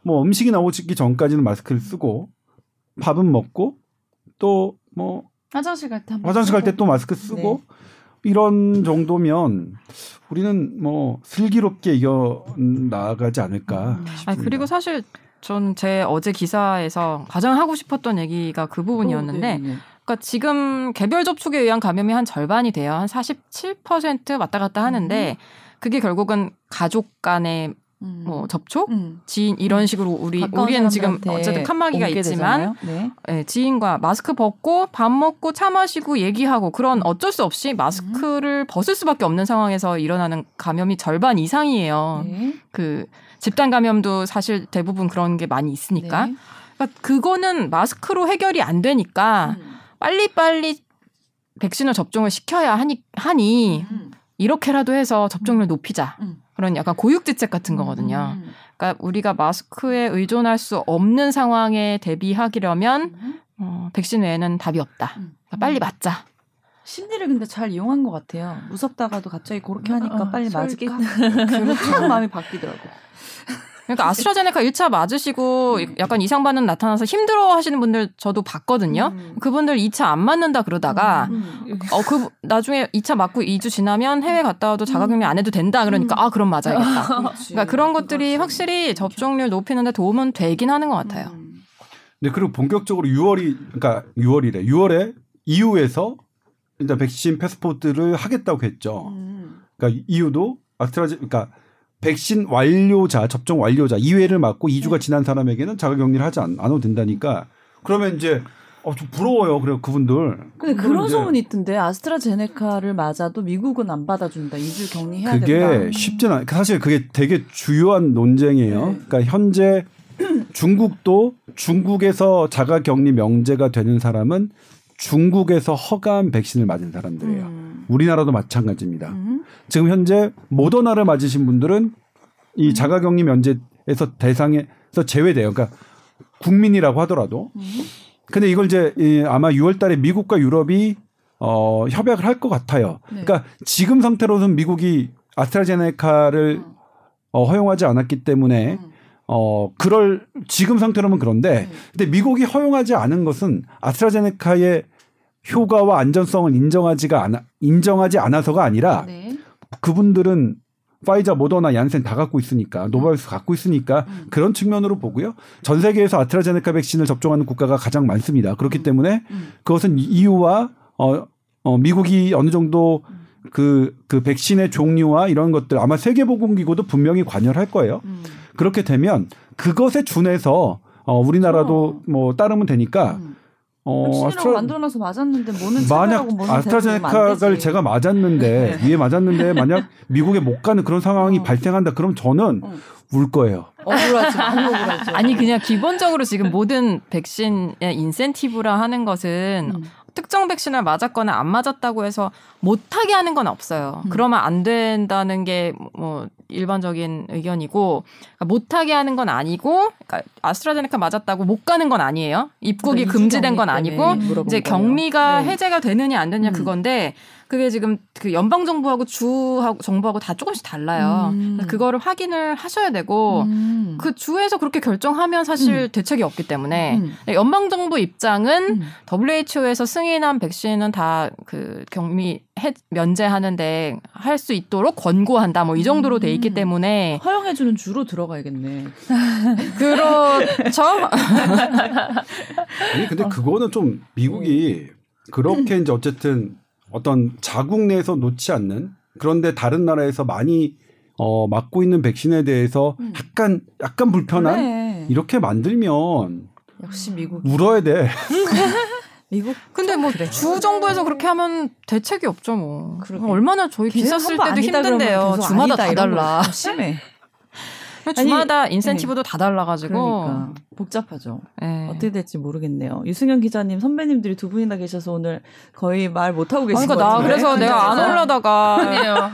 뭐 음식이 나오기 전까지는 마스크를 쓰고 밥은 먹고 또뭐 화장실 갈 때 화장실 갈 때 또 마스크 쓰고 네. 이런 정도면 우리는 뭐 슬기롭게 이겨 나가지 않을까. 아 그리고 사실 전 제 어제 기사에서 가장 하고 싶었던 얘기가 그 부분이었는데, 오, 네, 네. 그러니까 지금 개별 접촉에 의한 감염이 한 절반이 돼요. 한 47% 왔다 갔다 하는데, 음. 그게 결국은 가족 간의 음. 뭐 접촉, 음. 지인 이런 음. 식으로 우리 우리는 지금 어쨌든 칸막이가 있지만 네. 네, 지인과 마스크 벗고 밥 먹고 차 마시고 얘기하고 그런 어쩔 수 없이 마스크를 음. 벗을 수밖에 없는 상황에서 일어나는 감염이 절반 이상이에요. 네. 그 집단 감염도 사실 대부분 그런 게 많이 있으니까. 네. 그러니까 그거는 마스크로 해결이 안 되니까 음. 빨리 빨리 백신을 접종을 시켜야 하니 하니 음. 이렇게라도 해서 접종률 높이자. 그런 약간 고육지책 같은 음, 거거든요. 음. 그러니까 우리가 마스크에 의존할 수 없는 상황에 대비하기려면 음. 어, 백신 외에는 답이 없다. 그러니까 빨리 맞자. 심리를 근데 잘 이용한 것 같아요. 무섭다가도 갑자기 그렇게 하니까 어, 빨리 맞을까? 그렇죠. 마음이 바뀌더라고. 그러니까 아스트라제네카 1차 맞으시고 약간 이상 반응 나타나서 힘들어 하시는 분들 저도 봤거든요. 음. 그분들 2차 안 맞는다 그러다가 음. 음. 어, 그 나중에 2차 맞고 2주 지나면 해외 갔다 와도 자가격리 안 해도 된다 그러니까 음. 아, 그럼 맞아야겠다. 그러니까 그런 것들이 확실히 접종률 높이는데 도움은 되긴 하는 것 같아요. 음. 네, 그리고 본격적으로 6월이 그러니까 6월이래. 6월에 EU에서 일단 백신 패스포트를 하겠다고 했죠. 음. 그러니까 EU도 아스트라제 그러니까 백신 완료자, 접종 완료자 2회를 맞고 2주가 네. 지난 사람에게는 자가격리를 하지 않, 않아도 된다니까 그러면 이제 어, 좀 부러워요. 그래 그분들. 근데 그런 소문이 있던데 아스트라제네카를 맞아도 미국은 안 받아준다. 2주 격리해야 된다. 그게 쉽진 않. 사실 그게 되게 주요한 논쟁이에요. 네. 그러니까 현재 중국도 중국에서 자가격리 명제가 되는 사람은 중국에서 허가한 백신을 맞은 사람들이에요. 음. 우리나라도 마찬가지입니다. 음. 지금 현재 모더나를 맞으신 분들은 이 음. 자가격리 면제에서 대상에서 제외돼요. 그러니까 국민이라고 하더라도. 음. 근데 이걸 이제 아마 6월 달에 미국과 유럽이 어, 협약을 할 것 같아요. 네. 그러니까 지금 상태로는 미국이 아스트라제네카를 음. 어, 허용하지 않았기 때문에 음. 어, 그럴, 지금 상태로는 그런데, 네. 근데 미국이 허용하지 않은 것은 아스트라제네카의 효과와 안전성을 인정하지가 않아, 인정하지 않아서가 아니라 네. 그분들은 파이자, 모더나, 얀센 다 갖고 있으니까 노바백스 갖고 있으니까 음. 그런 측면으로 보고요. 전 세계에서 아스트라제네카 백신을 접종하는 국가가 가장 많습니다. 그렇기 음. 때문에 음. 그것은 EU와 어, 어 미국이 어느 정도 그, 그 백신의 종류와 이런 것들 아마 세계보건기구도 분명히 관여를 할 거예요. 음. 그렇게 되면 그것에 준해서 어, 우리나라도 어. 뭐 따르면 되니까 음. 어, 아스트라... 만들어놔서 맞았는데 뭐는 만약 아스트라제네카를 제가 맞았는데 네. 위에 맞았는데 만약 미국에 못 가는 그런 상황이 어. 발생한다 그럼 저는 어. 울 거예요. 억울하지, 억울하지. 아니 그냥 기본적으로 지금 모든 백신의 인센티브라 하는 것은 음. 특정 백신을 맞았거나 안 맞았다고 해서 못하게 하는 건 없어요. 음. 그러면 안 된다는 게 뭐 일반적인 의견이고 그러니까 못하게 하는 건 아니고 그러니까 아스트라제네카 맞았다고 못 가는 건 아니에요. 입국이 그러니까 금지된 건 아니고 이제 격리가 네. 해제가 되느냐 안 되느냐 음. 그건데 그게 지금 그 연방 정부하고 주하고 정부하고 다 조금씩 달라요. 음. 그거를 확인을 하셔야 되고 음. 그 주에서 그렇게 결정하면 사실 음. 대책이 없기 때문에 음. 연방 정부 입장은 WHO에서 승인한 백신은 다 그 격리 해, 면제하는데 할 수 있도록 권고한다. 뭐 이 정도로 돼 있기 때문에 허용해 주는 주로 들어가야겠네. 그렇죠. 아니 근데 그거는 좀 미국이 그렇게 이제 어쨌든 어떤 자국 내에서 놓지 않는 그런데 다른 나라에서 많이 어, 맞고 있는 백신에 대해서 음. 약간 약간 불편한 네. 이렇게 만들면 역시 미국 울어야 돼. 미국 근데 뭐 주 정부에서 그렇게 하면 대책이 없죠 뭐. 그러게. 얼마나 저희 기사 쓸 때도 힘든데요. 주마다 다 달라. 심해. 주마다 아니, 인센티브도 네. 다 달라가지고 그러니까 복잡하죠. 네. 어떻게 될지 모르겠네요. 유승현 기자님 선배님들이 두 분이나 계셔서 오늘 거의 말 못 하고 계신 거예요. 그러니까 나 그래서 내가 안 올라다가 아니에요.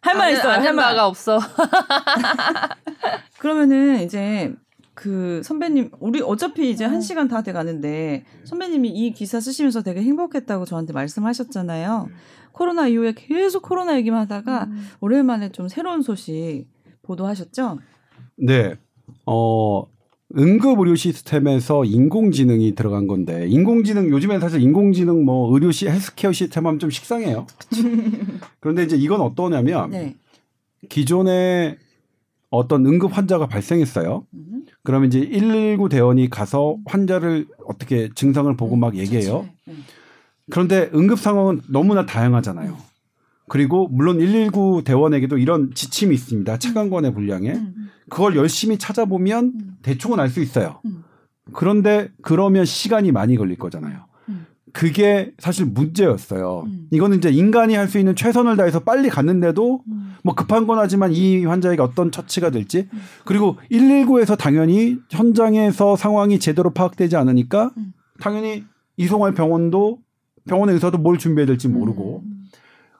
할말 있어요. 할 바가 없어. 그러면은 이제 그 선배님 우리 어차피 이제 한 음. 시간 다 돼가는데 선배님이 이 기사 쓰시면서 되게 행복했다고 저한테 말씀하셨잖아요. 코로나 이후에 계속 코로나 얘기만 하다가 음. 오랜만에 좀 새로운 소식 보도하셨죠? 네. 어, 응급 의료 시스템에서 인공지능이 들어간 건데 인공지능 요즘엔 사실 인공지능 뭐 의료 시 헬스케어 시스템 하면 좀 식상해요. 그런데 이제 이건 어떠냐면 네. 기존에 어떤 응급 환자가 발생했어요. 음. 그러면 이제 119 대원이 가서 환자를 어떻게 증상을 보고 음, 막 얘기해요. 네. 그런데 응급 상황은 너무나 다양하잖아요. 그리고 물론 119 대원에게도 이런 지침이 있습니다. 차관권의 분량에. 음, 음. 그걸 열심히 찾아보면 음. 대충은 알 수 있어요. 그런데 그러면 시간이 많이 걸릴 거잖아요. 그게 사실 문제였어요. 이거는 이제 인간이 할 수 있는 최선을 다해서 빨리 갔는데도 뭐 급한 건 하지만 이 환자에게 어떤 처치가 될지 그리고 119에서 당연히 현장에서 상황이 제대로 파악되지 않으니까 당연히 이송할 병원도 병원의 의사도 뭘 준비해야 될지 모르고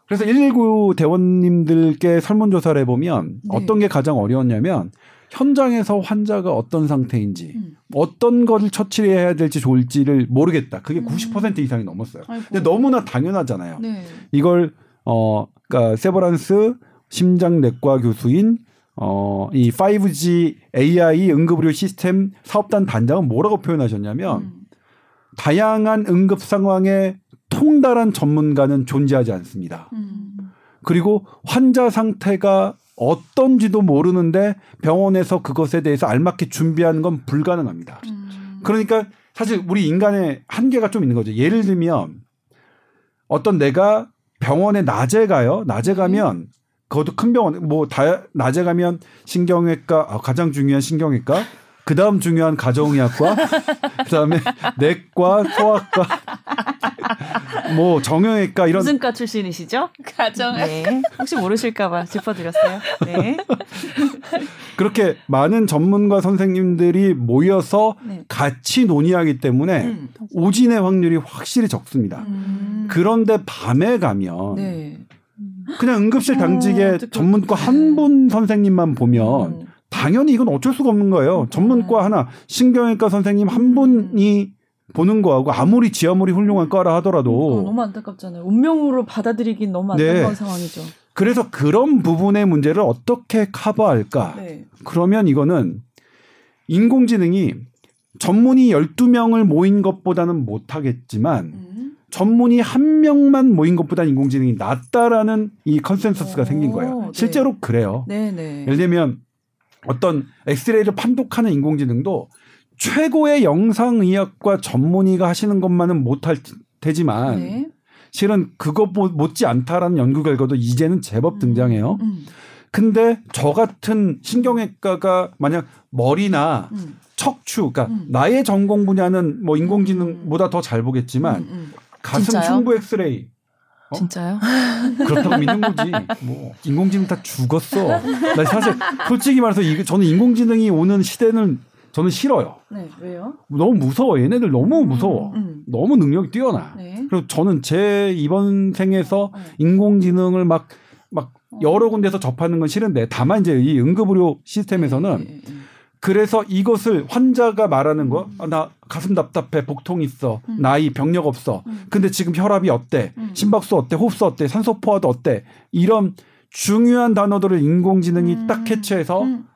그래서 119 대원님들께 설문조사를 해보면 네. 어떤 게 가장 어려웠냐면 현장에서 환자가 어떤 상태인지 음. 어떤 것을 처치를 해야 될지 좋을지를 모르겠다. 그게 음. 90% 이상이 넘었어요. 아이고. 근데 너무나 당연하잖아요. 네. 이걸 어 그러니까 세버란스 심장내과 교수인 어, 이 5G AI 응급의료 시스템 사업단 단장은 뭐라고 표현하셨냐면 음. 다양한 응급 상황에 통달한 전문가는 존재하지 않습니다. 음. 그리고 환자 상태가 어떤지도 모르는데 병원에서 그것에 대해서 알맞게 준비하는 건 불가능합니다. 음. 그러니까 사실 우리 인간의 한계가 좀 있는 거죠. 예를 들면 어떤 내가 병원에 낮에 가요. 낮에 네. 가면 그것도 큰 병원 뭐 다 낮에 가면 신경외과 아, 가장 중요한 신경외과 그 다음 중요한 가정의학과, 그 다음에 내과, 소아과, 뭐 정형외과 이런 무슨 과 출신이시죠? 가정의학과. 네. 혹시 모르실까봐 짚어드렸어요. 네. 그렇게 많은 전문가 선생님들이 모여서 네. 같이 논의하기 때문에 음. 오진의 확률이 확실히 적습니다. 음. 그런데 밤에 가면 네. 그냥 응급실 당직에 어, 전문과 한 분 선생님만 보면 음. 당연히 이건 어쩔 수가 없는 거예요. 전문과 하나, 신경외과 선생님 한 음. 분이 보는 거하고 아무리 지 아무리 훌륭한 과라 하더라도 너무 안타깝잖아요. 운명으로 받아들이긴 너무 네. 안타까운 네. 상황이죠. 그래서 그런 부분의 문제를 어떻게 커버할까? 네. 그러면 이거는 인공지능이 전문의 12명을 모인 것보다는 못하겠지만 음. 전문의 한 명만 모인 것보다 인공지능이 낫다라는 이 컨센서스가 오, 생긴 거예요. 실제로 네. 그래요. 네, 네. 예를 들면 어떤 엑스레이를 판독하는 인공지능도 최고의 영상의학과 전문의가 하시는 것만은 못할 테지만 네. 실은 그것 못지 않다라는 연구 결과도 이제는 제법 음, 등장해요. 음. 근데 저 같은 신경외과가 만약 머리나 음. 척추, 그러니까 음. 나의 전공 분야는 뭐 인공지능보다 더 잘 보겠지만 음, 음. 가슴 진짜요? 흉부 엑스레이 어? 진짜요? 그렇다고 믿는 거지. 뭐 인공지능 다 죽었어. 나 사실 솔직히 말해서 저는 인공지능이 오는 시대는 저는 싫어요. 네, 왜요? 너무 무서워. 얘네들 너무 음, 무서워. 음, 음. 너무 능력이 뛰어나. 네. 그리고 저는 제 이번 생에서 네. 인공지능을 막, 막 여러 군데서 접하는 건 싫은데 다만 이제 이 응급의료 시스템에서는 네, 네, 네. 그래서 이것을 환자가 말하는 거, 아, 나 가슴 답답해, 복통 있어, 음. 나이, 병력 없어. 음. 근데 지금 혈압이 어때? 음. 심박수 어때? 호흡수 어때? 산소 포화도 어때? 이런 중요한 단어들을 인공지능이 음. 딱 캐치해서 음.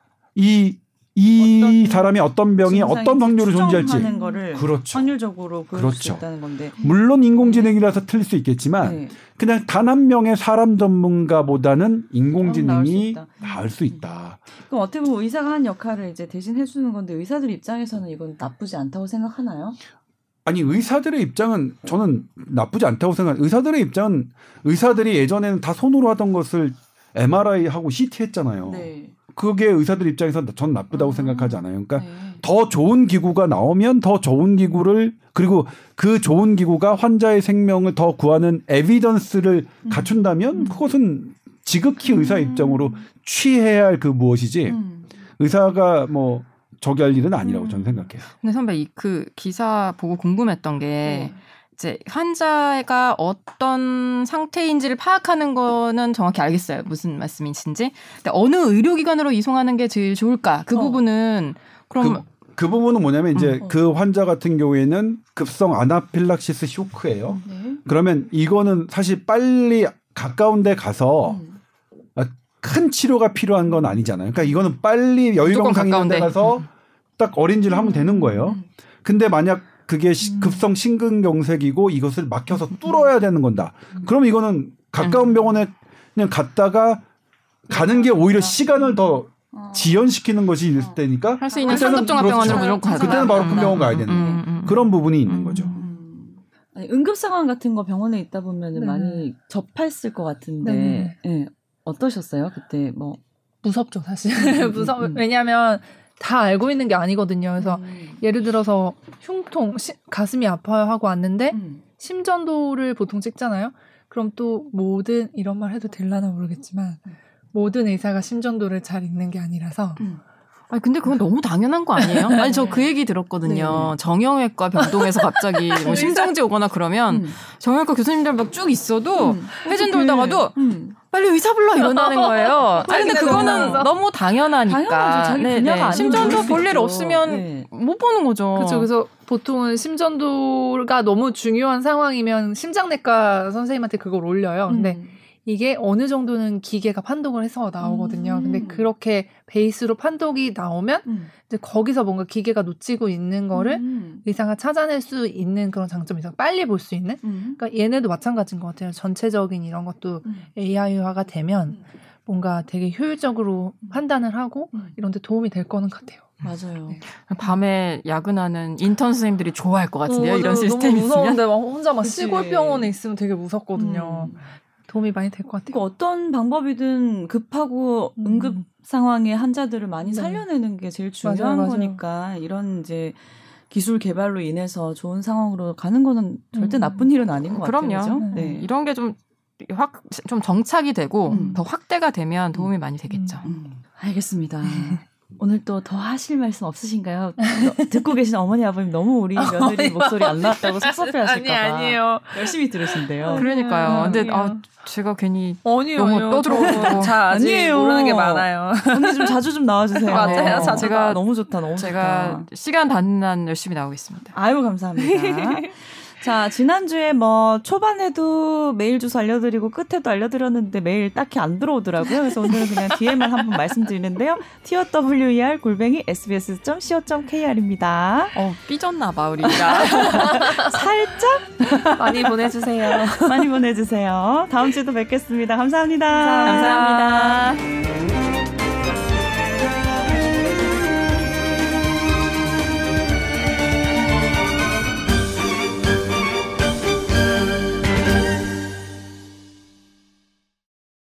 이, 이 사람이 어떤 병이 어떤 확률로 존재할지. 거를 그렇죠. 확률적으로 그렇죠. 수 있다는 건데. 물론 인공지능이라서 틀릴 수 있겠지만 네. 그냥 단 한 명의 사람 전문가보다는 인공지능이 나을 수 있다. 그럼 어떻게 보면 의사가 한 역할을 이제 대신 해주는 건데 의사들 입장에서는 이건 나쁘지 않다고 생각하나요? 아니 의사들의 입장은 저는 나쁘지 않다고 생각. 의사들의 입장은 의사들이 예전에는 다 손으로 하던 것을 MRI 하고 CT 했잖아요. 네. 그게 의사들 입장에서 전 나쁘다고 아, 생각하지 않아요. 그러니까 네. 더 좋은 기구가 나오면 더 좋은 기구를 그리고 그 좋은 기구가 환자의 생명을 더 구하는 에비던스를 음. 갖춘다면 음. 그것은 지극히 의사 음. 입장으로 취해야 할 그 무엇이지 음. 의사가 뭐 저기 할 일은 아니라고 저는 생각해요. 근데 선배 이 그 기사 보고 궁금했던 게 네. 이제 환자가 어떤 상태인지를 파악하는 거는 정확히 알겠어요. 무슨 말씀이신지. 근데 어느 의료기관으로 이송하는 게 제일 좋을까? 그 어. 부분은 그럼 그, 그, 부분은 뭐냐면 이제 어. 그 환자 같은 경우에는 급성 아나필락시스 쇼크예요. 네. 그러면 이거는 사실 빨리 가까운 데 가서 음. 큰 치료가 필요한 건 아니잖아요. 그러니까 이거는 빨리 여유병상 있는 데 가서 음. 딱 어린지를 하면 되는 거예요. 음. 근데 만약 그게 음. 급성 심근경색이고 이것을 막혀서 뚫어야 되는 건다. 그럼 이거는 가까운 병원에 그냥 갔다가 가는 게 오히려 시간을 더 어. 지연시키는 것이 있을 어. 때니까 할 수 있는 상급 종합병원으로 무조건 가서 그때는 바로 큰 병원 가야 되는 음, 음, 그런 부분이 있는 거죠. 아니, 응급 상황 같은 거 병원에 있다 보면 네. 많이 접했을 것 같은데 네. 네. 어떠셨어요 그때 뭐 무섭죠 사실 무섭 왜냐하면 다 알고 있는 게 아니거든요. 그래서 음. 예를 들어서 흉통, 시, 가슴이 아파요 하고 왔는데 음. 심전도를 보통 찍잖아요. 그럼 또 모든 이런 말 해도 될라나 모르겠지만 음. 모든 의사가 심전도를 잘 읽는 게 아니라서 음. 아니 근데 그건 너무 당연한 거 아니에요? 아니 저 그 얘기 들었거든요. 네. 정형외과 병동에서 갑자기 뭐 심정지 오거나 그러면 음. 정형외과 교수님들 막 쭉 있어도 음. 회전 돌다가도 음. 빨리 의사 불러 이런다는 거예요. 아니 근데 그거는 너무 당연하니까. 네, 네. 심전도 볼 일 없으면 네. 못 보는 거죠. 그렇죠. 그래서 보통은 심전도가 너무 중요한 상황이면 심장내과 선생님한테 그걸 올려요. 근데 음. 이게 어느 정도는 기계가 판독을 해서 나오거든요. 음. 근데 그렇게 베이스로 판독이 나오면 음. 이제 거기서 뭔가 기계가 놓치고 있는 거를 음. 의사가 찾아낼 수 있는 그런 장점이 있어 빨리 볼 수 있는. 음. 그러니까 얘네도 마찬가지인 것 같아요. 전체적인 이런 것도 음. AI화가 되면 음. 뭔가 되게 효율적으로 판단을 하고 이런 데 도움이 될 거는 같아요. 맞아요. 네. 밤에 야근하는 인턴 선생님들이 좋아할 것 같은데요. 어, 이런 시스템이 너무 무서운데 막 혼자 막 시골 병원에 있으면 되게 무섭거든요. 음. 도움이 많이 될 것 같아요. 그 어떤 방법이든 급하고 음. 응급 상황의 환자들을 많이 네. 살려내는 게 제일 중요한 맞아요, 거니까 맞아요. 이런 이제 기술 개발로 인해서 좋은 상황으로 가는 거는 절대 음. 나쁜 일은 아닌 것 그럼요. 같아요. 그럼요. 네. 네. 이런 게좀 확, 좀 정착이 되고 음. 더 확대가 되면 도움이 많이 되겠죠. 음. 음. 알겠습니다. 오늘 또 더 하실 말씀 없으신가요? 듣고 계신 어머니 아버님 너무 우리 며느리 목소리 안 나왔다고 섭섭해 하실까 봐. 아니 아니에요. 열심히 들으신대요. 그러니까요. 음, 근데 아, 제가 괜히 아니요, 너무 떠들어가지고 잘 아니에요. 모르는 게 많아요. 언니 좀 자주 좀 나와주세요. 맞아요. 자, 제가 너무 좋다, 너무 제가 좋다. 시간 닿는 한 열심히 나오겠습니다. 아유 감사합니다. 자, 지난주에 뭐 초반에도 메일 주소 알려드리고 끝에도 알려드렸는데 메일 딱히 안 들어오더라고요. 그래서 오늘은 그냥 뒤에만 한번 말씀드리는데요. TOWER 골뱅이 sbs.co.kr입니다. 어, 삐졌나봐, 우리가. 살짝? 많이 보내주세요. 많이 보내주세요. 다음 주에도 뵙겠습니다 감사합니다. 감사합니다. 감사합니다.